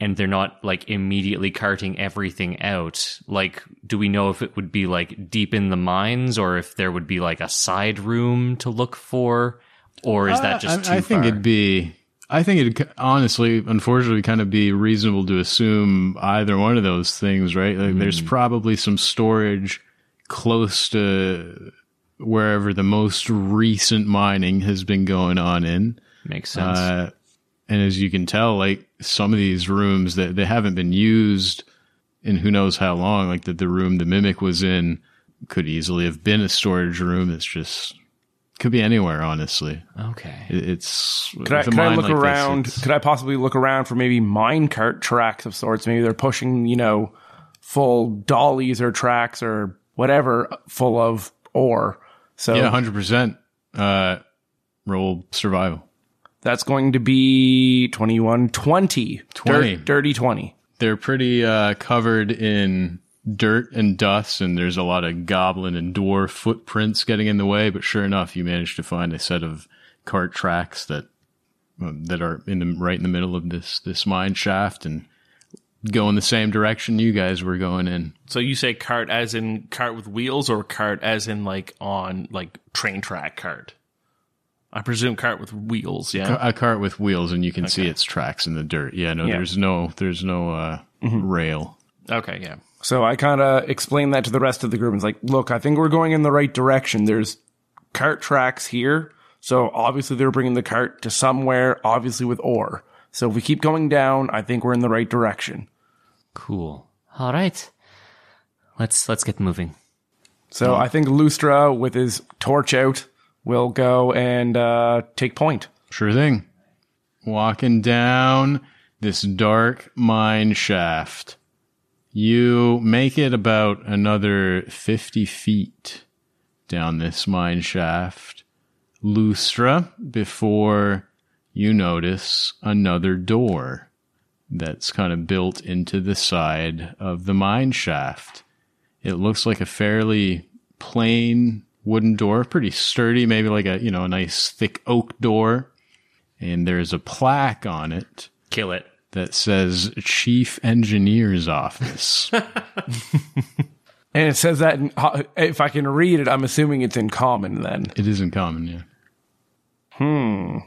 and they're not like immediately carting everything out, like do we know if it would be like deep in the mines or if there would be like a side room to look for? Or is that just I, too I think it'd be. I think it'd honestly, unfortunately, kind of be reasonable to assume either one of those things, right? Like, there's Hmm. probably some storage close to wherever the most recent mining has been going on in. Makes sense. Uh, and as you can tell, like some of these rooms that they haven't been used in who knows how long, like that the room the mimic was in could easily have been a storage room. That's just could be anywhere, honestly. okay. It- It's Could I, could I look like around? it's- could I possibly look around for maybe minecart tracks of sorts? Maybe they're pushing, you know, full dollies or tracks or whatever full of ore. So yeah, hundred percent. Uh, roll survival. That's going to be 21, 20. 20. Dirt, dirty 20. They're pretty uh, covered in dirt and dust, and there's a lot of goblin and dwarf footprints getting in the way. But sure enough, you manage to find a set of cart tracks that um, that are in the right in the middle of this this mine shaft and go in the same direction you guys were going in. So you say cart as in cart with wheels or cart as in like on like train track cart? I presume cart with wheels, yeah. A cart with wheels, and you can see its tracks in the dirt. Yeah, no, Yeah. there's no there's no uh, rail. Okay, yeah. So I kind of explained that to the rest of the group. It's like, look, I think we're going in the right direction. There's cart tracks here. So obviously they're bringing the cart to somewhere, obviously with ore. So if we keep going down, I think we're in the right direction. Cool. All right. Let's let's get moving. So I think Lustra, with his torch out, will go and uh, take point. Sure thing. Walking down this dark mine shaft. You make it about another 50 feet down this mine shaft. Lustra, before you notice another door that's kind of built into the side of the mine shaft. It looks like a fairly plain wooden door, pretty sturdy, maybe like a, you know, a nice thick oak door. And there's a plaque on it Kill it. that says Chief Engineer's Office. And it says that in, uh, if I can read it, I'm assuming it's in common then. it isn't common, yeah. Hmm.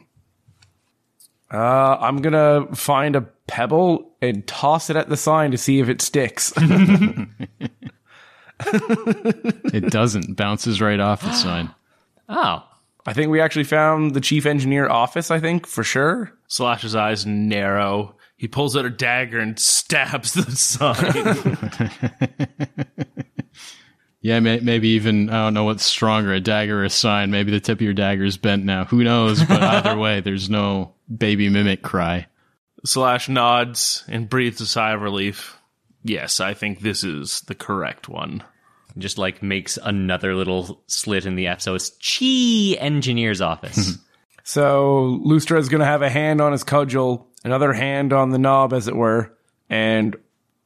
Uh, I'm going to find a pebble and toss it at the sign to see if it sticks. It doesn't. Bounces right off the sign. Oh. I think we actually found the chief engineer office, I think, for sure. Slash's eyes narrow. He pulls out a dagger and stabs the sign. Yeah, may, maybe even, I don't know what's stronger, a dagger or a sign. Maybe the tip of your dagger is bent now. Who knows? But either way, there's no baby mimic cry. Slash nods and breathes a sigh of relief. Yes, I think this is the correct one. Just like makes another little slit in the F. So it's Chi Engineer's office. So Lustra is going to have a hand on his cudgel, another hand on the knob, as it were, and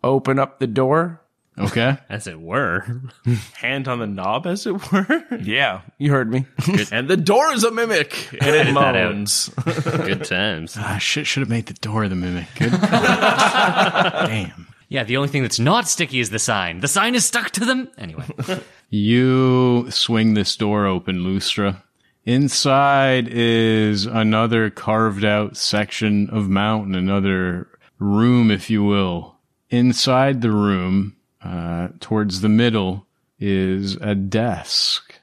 open up the door. Okay. As it were. Hand on the knob, as it were. Yeah, you heard me. and the door is a mimic, and it Edit that out. moans. Good times. Ah, shit, should have made the door the mimic. Good. Damn. Yeah, the only thing that's not sticky is the sign. The sign is stuck to them. Anyway. You swing this door open, Lustra. Inside is another carved out section of mountain, another room, if you will. Inside the room, uh, towards the middle, is a desk.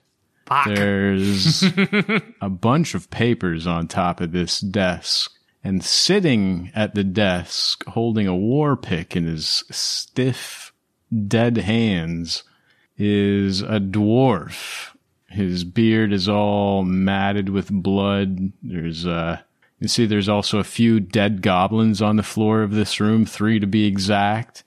There's a bunch of papers on top of this desk, And sitting at the desk, holding a war pick in his stiff, dead hands, is a dwarf. His beard is all matted with blood. There's uh you see there's also a few dead goblins on the floor of this room, three to be exact.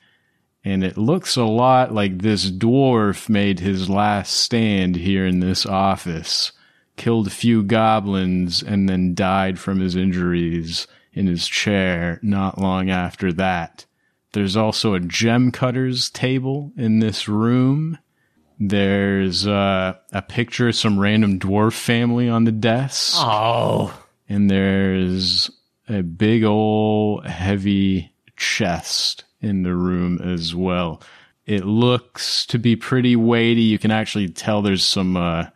And it looks a lot like this dwarf made his last stand here in this office, killed a few goblins, and then died from his injuries in his chair not long after that. There's also a gem cutter's table in this room. There's uh, a picture of some random dwarf family on the desk. Oh, And there's a big old heavy chest in the room as well. It looks to be pretty weighty. You can actually tell there's some uh,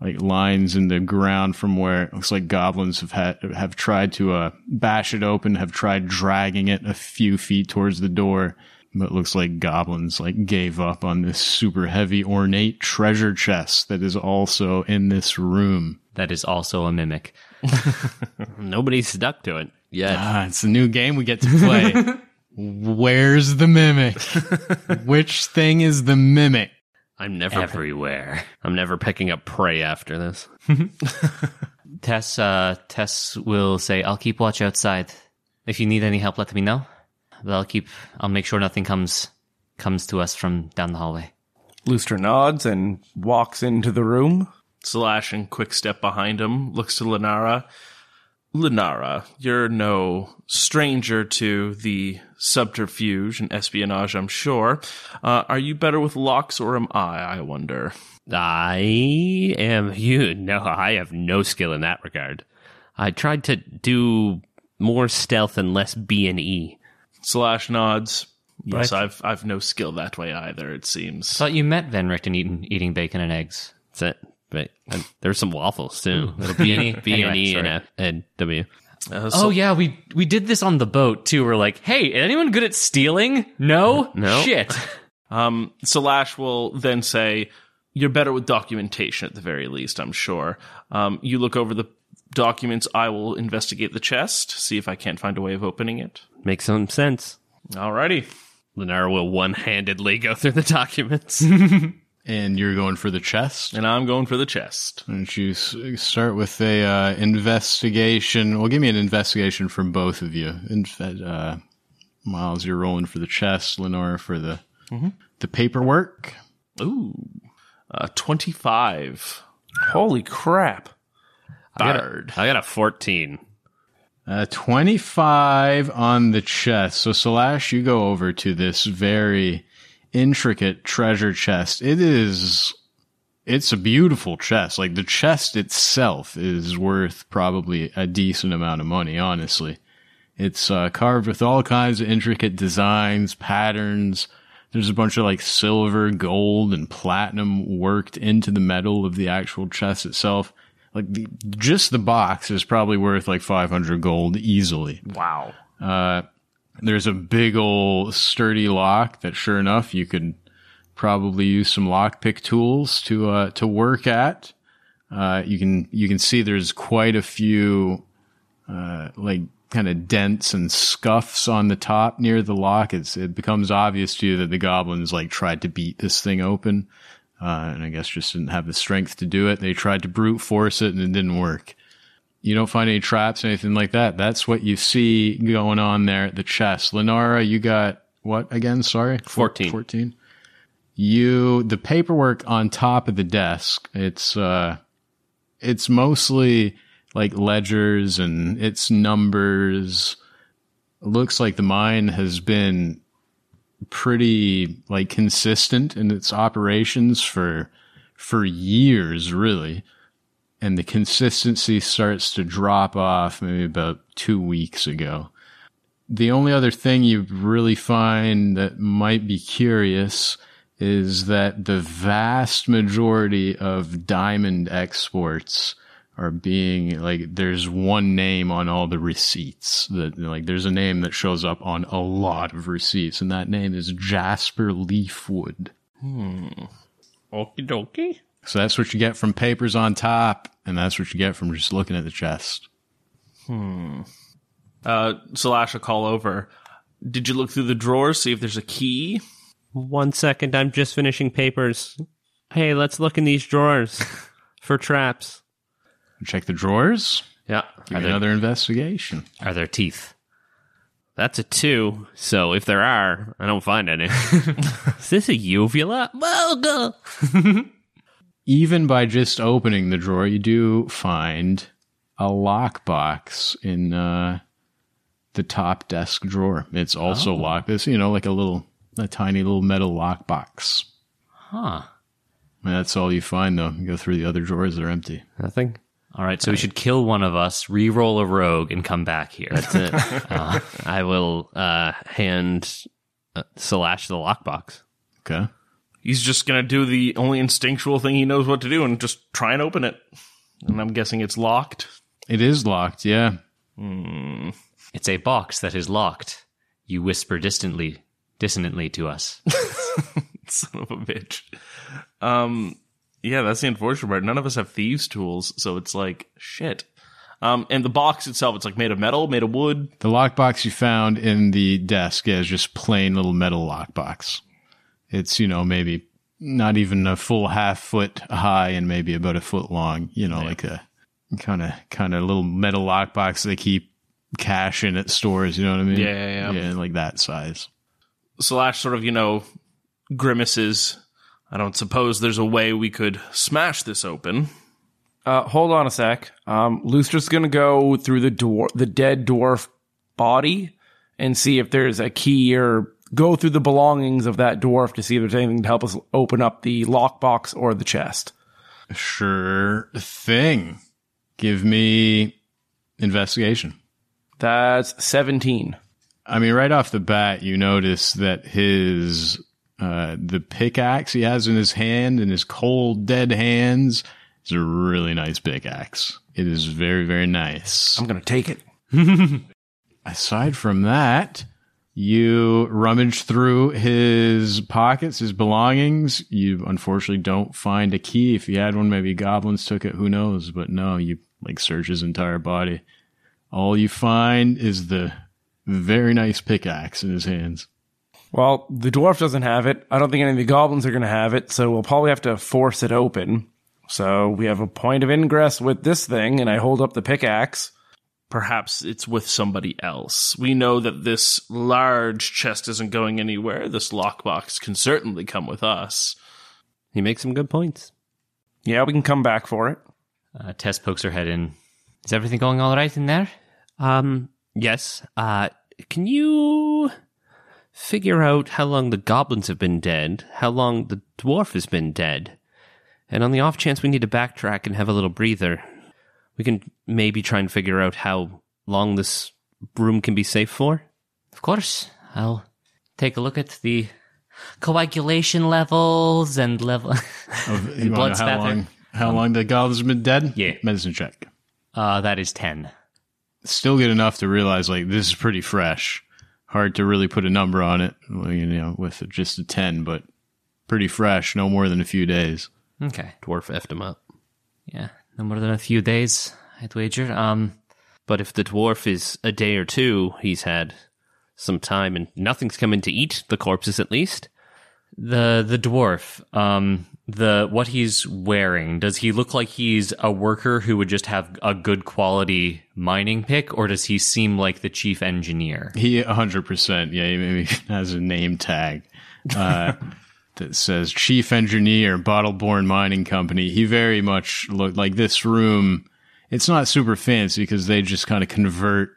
like lines in the ground from where it looks like goblins have had have tried to uh, bash it open, have tried dragging it a few feet towards the door. But it looks like goblins like gave up on this super heavy ornate treasure chest that is also in this room. that is also a mimic. Nobody's stuck to it yet. Ah, it's a new game we get to play. Where's the mimic? Which thing is the mimic? I'm never Everywhere. I'm never picking up prey after this. Tess, uh, Tess will say, "I'll keep watch outside. If you need any help, let me know. But I'll keep. I'll make sure nothing comes comes to us from down the hallway." Lustra nods and walks into the room. Slash and quick step behind him, looks to Lenara. Lenara, you're no stranger to the subterfuge and espionage, I'm sure. Uh, are you better with locks or am I, I wonder? I am you. No, I have no skill in that regard. I tried to do more stealth and less B and E. Slash nods. Yes, Right. I've I've no skill that way either, it seems. Thought you met Van Richten eating eating bacon and eggs. That's it. But and there's some waffles too. Little B and E, B and E, and sorry. F and W. Uh, so- Oh yeah, we we did this on the boat too. We're like, hey, anyone good at stealing? No, No. shit. Um, Salash will then say, "You're better with documentation at the very least, I'm sure." Um, you look over the documents. I will investigate the chest, see if I can't find a way of opening it. Makes some sense. Alrighty. Lenara will one-handedly go through the documents. And you're going for the chest? And I'm going for the chest. And you start with a uh, investigation? Well, give me an investigation from both of you. In, uh, Miles, you're rolling for the chest. Lenore for the the paperwork. Ooh, uh, twenty-five. Holy crap. Bird. I got a 14. Uh, 25 on the chest. So, Slash, you go over to this very intricate treasure chest. It is, it's a beautiful chest. Like the chest itself is worth probably a decent amount of money, honestly. It's uh, carved with all kinds of intricate designs, patterns. There's a bunch of like silver, gold, and platinum worked into the metal of the actual chest itself. Like the, just the box is probably worth like 500 gold easily. Wow. Uh, there's a big old sturdy lock that sure enough you could probably use some lockpick tools to, uh, to work at. Uh, you can, you can see there's quite a few, uh, like kind of dents and scuffs on the top near the lock. It's, it becomes obvious to you that the goblins like tried to beat this thing open. Uh, and I guess just didn't have the strength to do it. They tried to brute force it and it didn't work. You don't find any traps, anything like that. That's what you see going on there at the chest. Lenara, you got what again? Sorry? 14. 14. You, the paperwork on top of the desk, it's, uh, it's mostly like ledgers and it's numbers. Looks like the mine has been pretty like consistent in its operations for for years really and the consistency starts to drop off maybe about 2 weeks ago the only other thing you really find that might be curious is that the vast majority of diamond exports are being like there's one name on all the receipts that like there's a name that shows up on a lot of receipts and that name is Jasper Leafwood. Hmm. Okie dokie. So that's what you get from papers on top and that's what you get from just looking at the chest. Uh, Slash will call over. Did you look through the drawers, see if there's a key? One second, I'm just finishing papers. Hey, let's look in these drawers for traps. Check the drawers. Yeah. Give Are there, another investigation. are there teeth? That's a two. So if there are, I don't find any. Is this a uvula? Well, go. Even by just opening the drawer, you do find a lockbox in uh, the top desk drawer. It's also locked. It's you know like a little, a tiny little metal lockbox. Huh. And that's all you find though. You go through the other drawers; they're empty. Nothing. All right, so we should kill one of us, re-roll a rogue, and come back here. That's it. Uh, I will uh, hand uh, Slash the lockbox. Okay. He's just gonna do the only instinctual thing he knows what to do and just try and open it. And I'm guessing it's locked. It is locked. Yeah. It's a box that is locked. You whisper distantly, dissonantly to us. Son of a bitch. Um, yeah, that's the unfortunate part. None of us have thieves' tools, so it's like shit. Um, and the box itself, it's like made of metal, made of wood. The lockbox you found in the desk is just plain little metal lockbox. It's, you know, maybe not even a full half foot high and maybe about a foot long, you know, like a kind of, kind of little metal lockbox they keep cash in at stores, you know what I mean? Yeah, yeah, yeah. Yeah, like that size. Slash sort of, you know, grimaces. I don't suppose there's a way we could smash this open. Uh, hold on a sec. Um, Lustra's gonna go through the dwar- the dead dwarf body and see if there's a key or go through the belongings of that dwarf to see if there's anything to help us open up the lockbox or the chest. Sure thing. Give me investigation. That's 17. I mean, right off the bat, you notice that his uh, the pickaxe he has in his hand, in his cold, dead hands, is a really nice pickaxe. It is very, very nice. I'm gonna take it. Aside from that, you rummage through his pockets, his belongings. You unfortunately don't find a key. If you had one, maybe goblins took it. Who knows? But no, you like search his entire body. All you find is the very nice pickaxe in his hands. Well, the dwarf doesn't have it. I don't think any of the goblins are gonna have it, so we'll probably have to force it open. So we have a point of ingress with this thing, and I hold up the pickaxe. Perhaps it's with somebody else. We know that this large chest isn't going anywhere. This lockbox can certainly come with us. He makes some good points. Yeah, we can come back for it. Uh, Tess pokes her head in. Is everything going all right in there? Um, yes. Uh, can you figure out how long the goblins have been dead, how long the dwarf has been dead, and on the off chance we need to backtrack and have a little breather, we can maybe try and figure out how long this room can be safe for? Of course. I'll take a look at the coagulation levels and level. Of, you blood wanna know how spatter. long, how long the goblins have been dead? Yeah. Medicine check. uh, that is 10. Still good enough to realize like this is pretty fresh. Hard to really put a number on it, you know, with just a 10, but pretty fresh, no more than a few days. Okay. Dwarf effed him up. Yeah. No more than a few days, I'd wager. Um, But if the dwarf is a day or two, he's had some time and nothing's come in to eat the corpses at least. the the dwarf, um, the what he's wearing, does he look like he's a worker who would just have a good quality mining pick, or does he seem like the chief engineer? He 100%, yeah, he maybe has a name tag uh, that says Chief Engineer, Bottleborn Mining Company. He very much looked like this room. It's not super fancy because they just kind of convert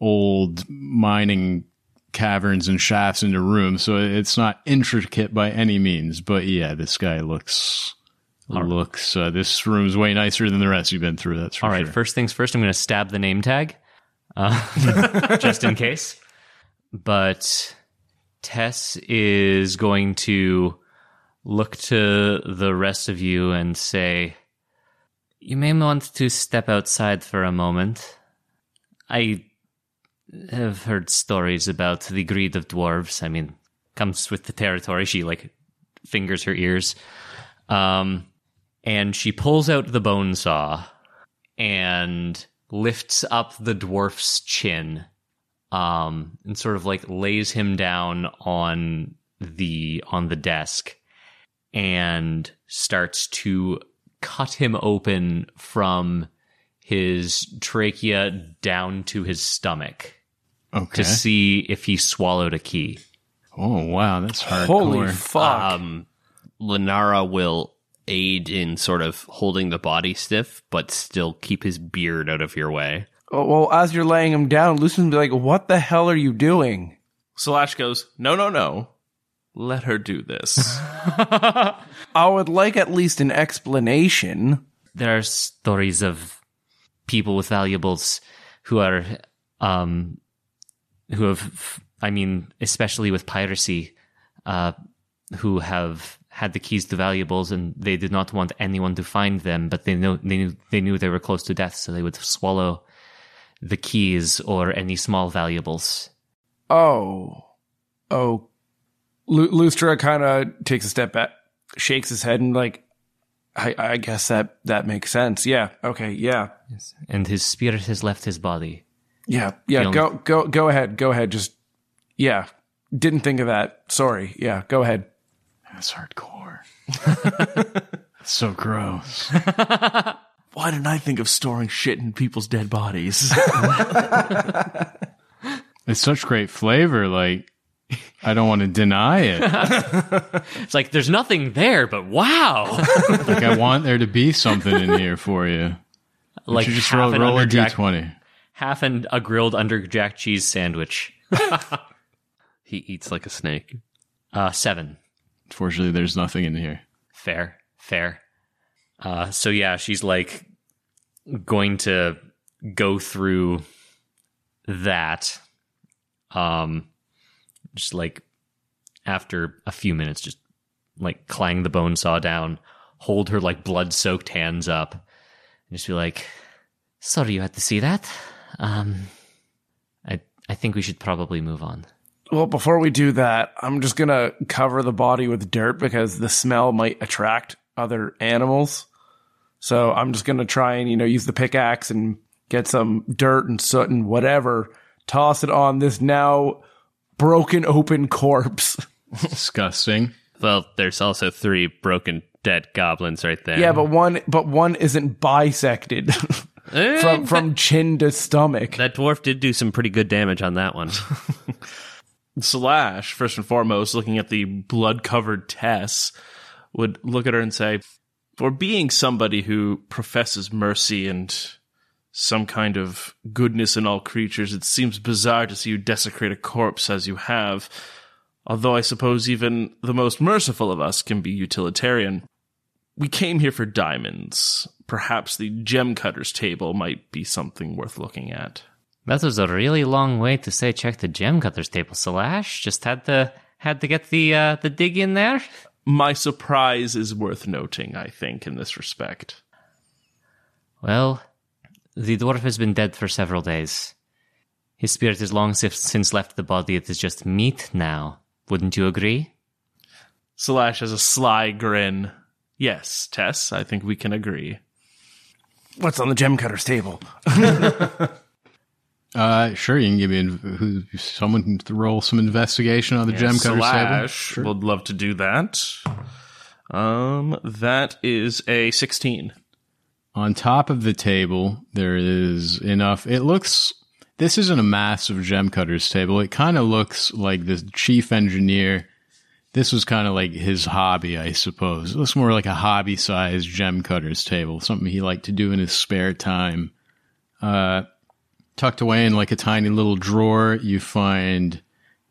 old mining caverns and shafts into rooms. So it's not intricate by any means. But yeah, this guy looks. Looks. Uh, this room's way nicer than the rest you've been through. That's for All right, sure. first things first, I'm going to stab the name tag, uh, just in case. But Tess is going to look to the rest of you and say, You may want to step outside for a moment. I have heard stories about the greed of dwarves. I mean, comes with the territory. She like fingers her ears. Um, and she pulls out the bone saw and lifts up the dwarf's chin um, and sort of like lays him down on the on the desk and starts to cut him open from his trachea down to his stomach Okay. to see if he swallowed a key. oh wow, that's hardcore. Holy fuck. Um, Lenara will aid in sort of holding the body stiff, but still keep his beard out of your way. Well, as you're laying him down, Lucian's be like, what the hell are you doing? Slash goes, no, no, no. Let her do this. I would like at least an explanation. there are stories of people with valuables who are um who have i mean especially with piracy uh who have had the keys to valuables and they did not want anyone to find them but they know they knew they knew they were close to death so they would swallow the keys or any small valuables Oh. Oh. Lu- Lustra kind of takes a step back, shakes his head, and like, I, I guess that that makes sense. Yeah. Okay. Yeah. and his spirit has left his body Yeah. Yeah. Only- Go. Go. Go ahead. Go ahead. Just. Yeah. Didn't think of that. Sorry. Yeah. Go ahead. That's hardcore. so gross. Why didn't I think of storing shit in people's dead bodies? It's such great flavor. Like, I don't want to deny it. it's like there's nothing there but wow like, I want there to be something in here for you. like you just half roll, an roll a underjack- d20. half an, a grilled under jack cheese sandwich. He eats like a snake. Uh, seven. Unfortunately, there's nothing in here. Fair, fair. Uh, so yeah, she's like going to go through that. Um, just like after a few minutes, just like clang the bone saw down, hold her like blood soaked hands up, and just be like, "Sorry, you had to see that. Um, I I think we should probably move on." Well, before we do that, I'm just gonna cover the body with dirt because the smell might attract other animals. So I'm just gonna try and you know use the pickaxe and get some dirt and soot and whatever, toss it on this now broken open corpse. Disgusting. Well, there's also three broken dead goblins right there. yeah, but one but one isn't bisected Eh, from from chin to stomach. that dwarf did do some pretty good damage on that one. Slash, first and foremost, looking at the blood covered Tess, would look at her and say, For being somebody who professes mercy and some kind of goodness in all creatures, it seems bizarre to see you desecrate a corpse as you have. Although I suppose even the most merciful of us can be utilitarian. We came here for diamonds. Perhaps the gem cutter's table might be something worth looking at. That was a really long way to say check the gem cutter's table, Slash. Just had to had to get the uh, the dig in there. My surprise is worth noting, I think, in this respect. Well, the dwarf has been dead for several days. His spirit has long since left the body. It is just meat now. Wouldn't you agree? Slash has a sly grin. Yes, Tess, I think we can agree. What's on the gem cutter's table? Uh, sure, you can give me in- who someone can roll some investigation on the gem cutter table. Slash would love to do that. Um, that is a 16. On top of the table, there is enough. It looks. This isn't a massive gem cutters table. It kind of looks like the chief engineer. This was kind of like his hobby, I suppose. It looks more like a hobby sized gem cutters table, something he liked to do in his spare time. Uh, tucked away in like a tiny little drawer, you find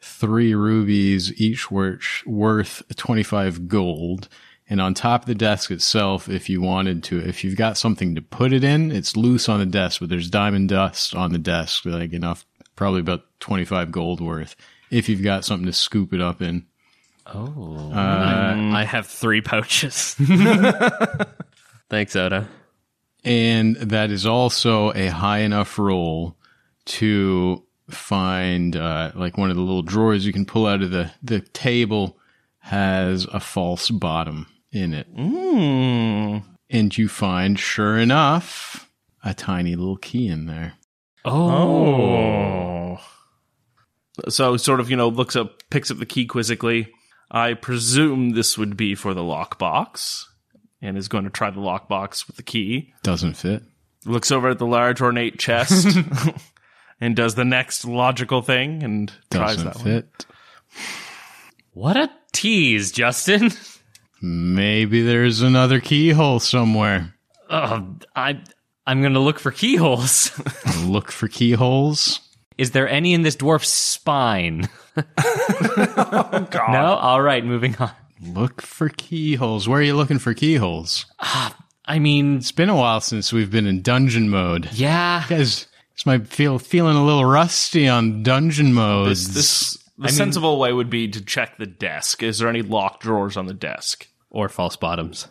three rubies, each worth, worth 25 gold. And on top of the desk itself, if you wanted to, if you've got something to put it in, it's loose on the desk, but there's diamond dust on the desk, like enough, probably about 25 gold worth. If you've got something to scoop it up in. Oh, uh, I have three pouches. Thanks, Oda. And that is also a high enough roll to find, uh, like one of the little drawers you can pull out of the, the table has a false bottom in it. And you find, sure enough, a tiny little key in there. oh, So sort of, you know, looks up, picks up the key quizzically. I presume this would be for the lockbox and is going to try the lockbox with the key. Doesn't fit. Looks over at the large ornate chest and does the next logical thing and tries Doesn't that one. fit. What a tease, Justin. Maybe there's another keyhole somewhere. Oh, I I'm gonna look for keyholes. Look for keyholes. Is there any in this dwarf's spine? Oh, no? All right, moving on. Look for keyholes. Where are you looking for keyholes? I mean, It's been a while since we've been in dungeon mode. yeah. You guys, this might feel feeling a little rusty on dungeon modes. This, the sensible way would be to check the desk. Is there any locked drawers on the desk? Or false bottoms.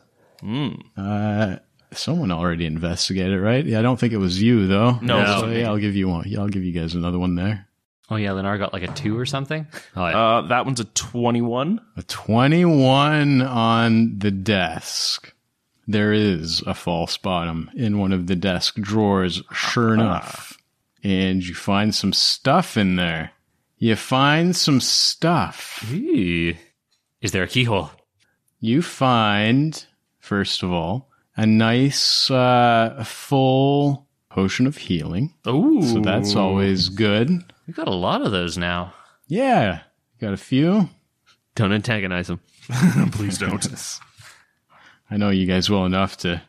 Uh, someone already investigated, right? Yeah, I don't think it was you though. No, it So, yeah, I'll give you one. Yeah, I'll give you guys another one there. Oh yeah, Lenar got like a two or something. Oh, yeah. Uh, that one's a 21. A 21 on the desk. There is a false bottom in one of the desk drawers, sure enough. And you find some stuff in there. You find some stuff. Ooh. Is there a keyhole? You find, first of all, a nice uh, full potion of healing. Ooh. So that's always good. We've got a lot of those now. Yeah. Got a few. Don't antagonize them. Please don't. I know you guys well enough to.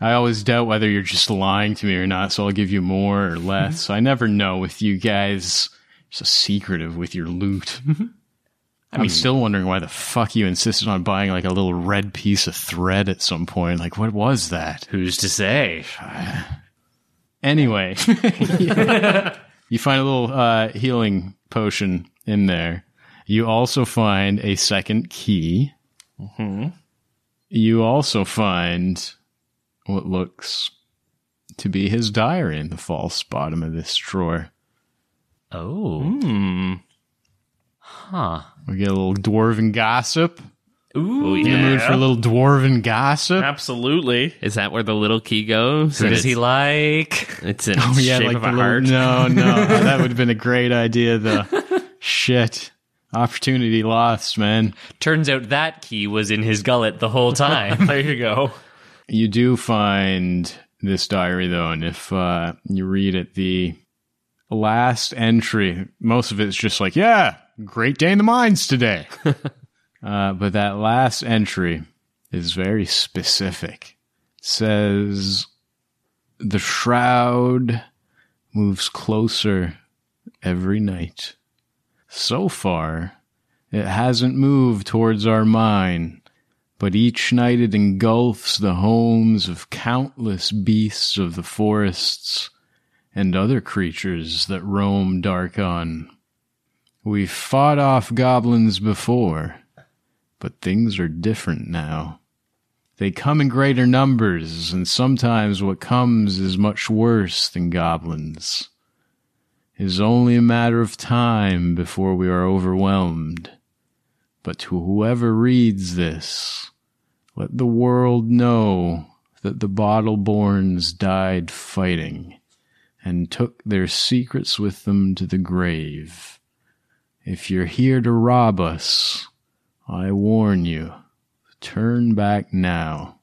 I always doubt whether you're just lying to me or not, so I'll give you more or less. so I never know with you guys. You're so secretive with your loot. Mm-hmm. I'm um, still wondering why the fuck you insisted on buying like a little red piece of thread at some point. Like, what was that? Who's to say? Anyway, you find a little uh, healing potion in there. You also find a second key. You also find what looks to be his diary in the false bottom of this drawer. Oh. Hmm. Huh. We get a little dwarven gossip. Ooh. In the mood for a little dwarven gossip. Absolutely. Is that where the little key goes? Who does he like? It's in Oh, yeah, shape like of the a little, heart. no, no, that would have been a great idea. though. shit, opportunity lost, man. Turns out that key was in his gullet the whole time. There you go. You do find this diary though, and if uh, you read it, the last entry, most of it's just like, yeah, great day in the mines today. Uh, but that last entry is very specific. It says the shroud moves closer every night. So far, it hasn't moved towards our mine but each night it engulfs the homes of countless beasts of the forests and other creatures that roam Darkon. We've fought off goblins before, but things are different now. They come in greater numbers, and sometimes what comes is much worse than goblins. It is only a matter of time before we are overwhelmed. But to whoever reads this, let the world know that the Bottleborns died fighting and took their secrets with them to the grave. If you're here to rob us, I warn you, turn back now.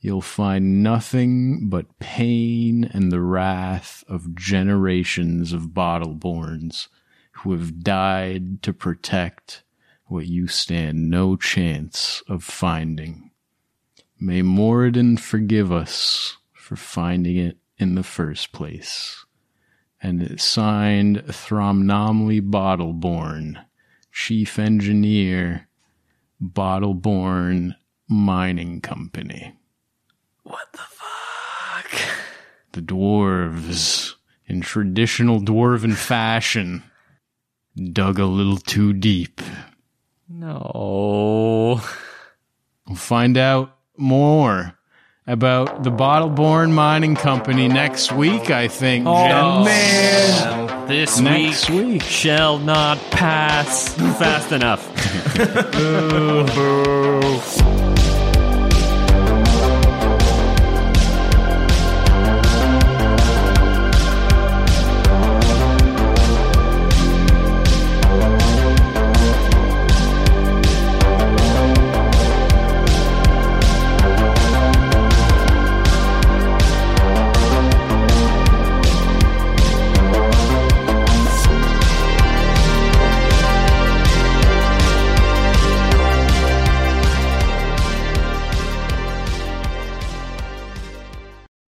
You'll find nothing but pain and the wrath of generations of Bottleborns who have died to protect what you stand no chance of finding. May Moradin forgive us for finding it in the first place. And it's signed Thromnomley Bottleborn, Chief Engineer, Bottleborn Mining Company. what the fuck? The dwarves, in traditional dwarven fashion, dug a little too deep. No. We'll find out more about the Bottleborn Mining Company next week, I think. Oh, man. This Next week week. shall not pass fast enough. Boo.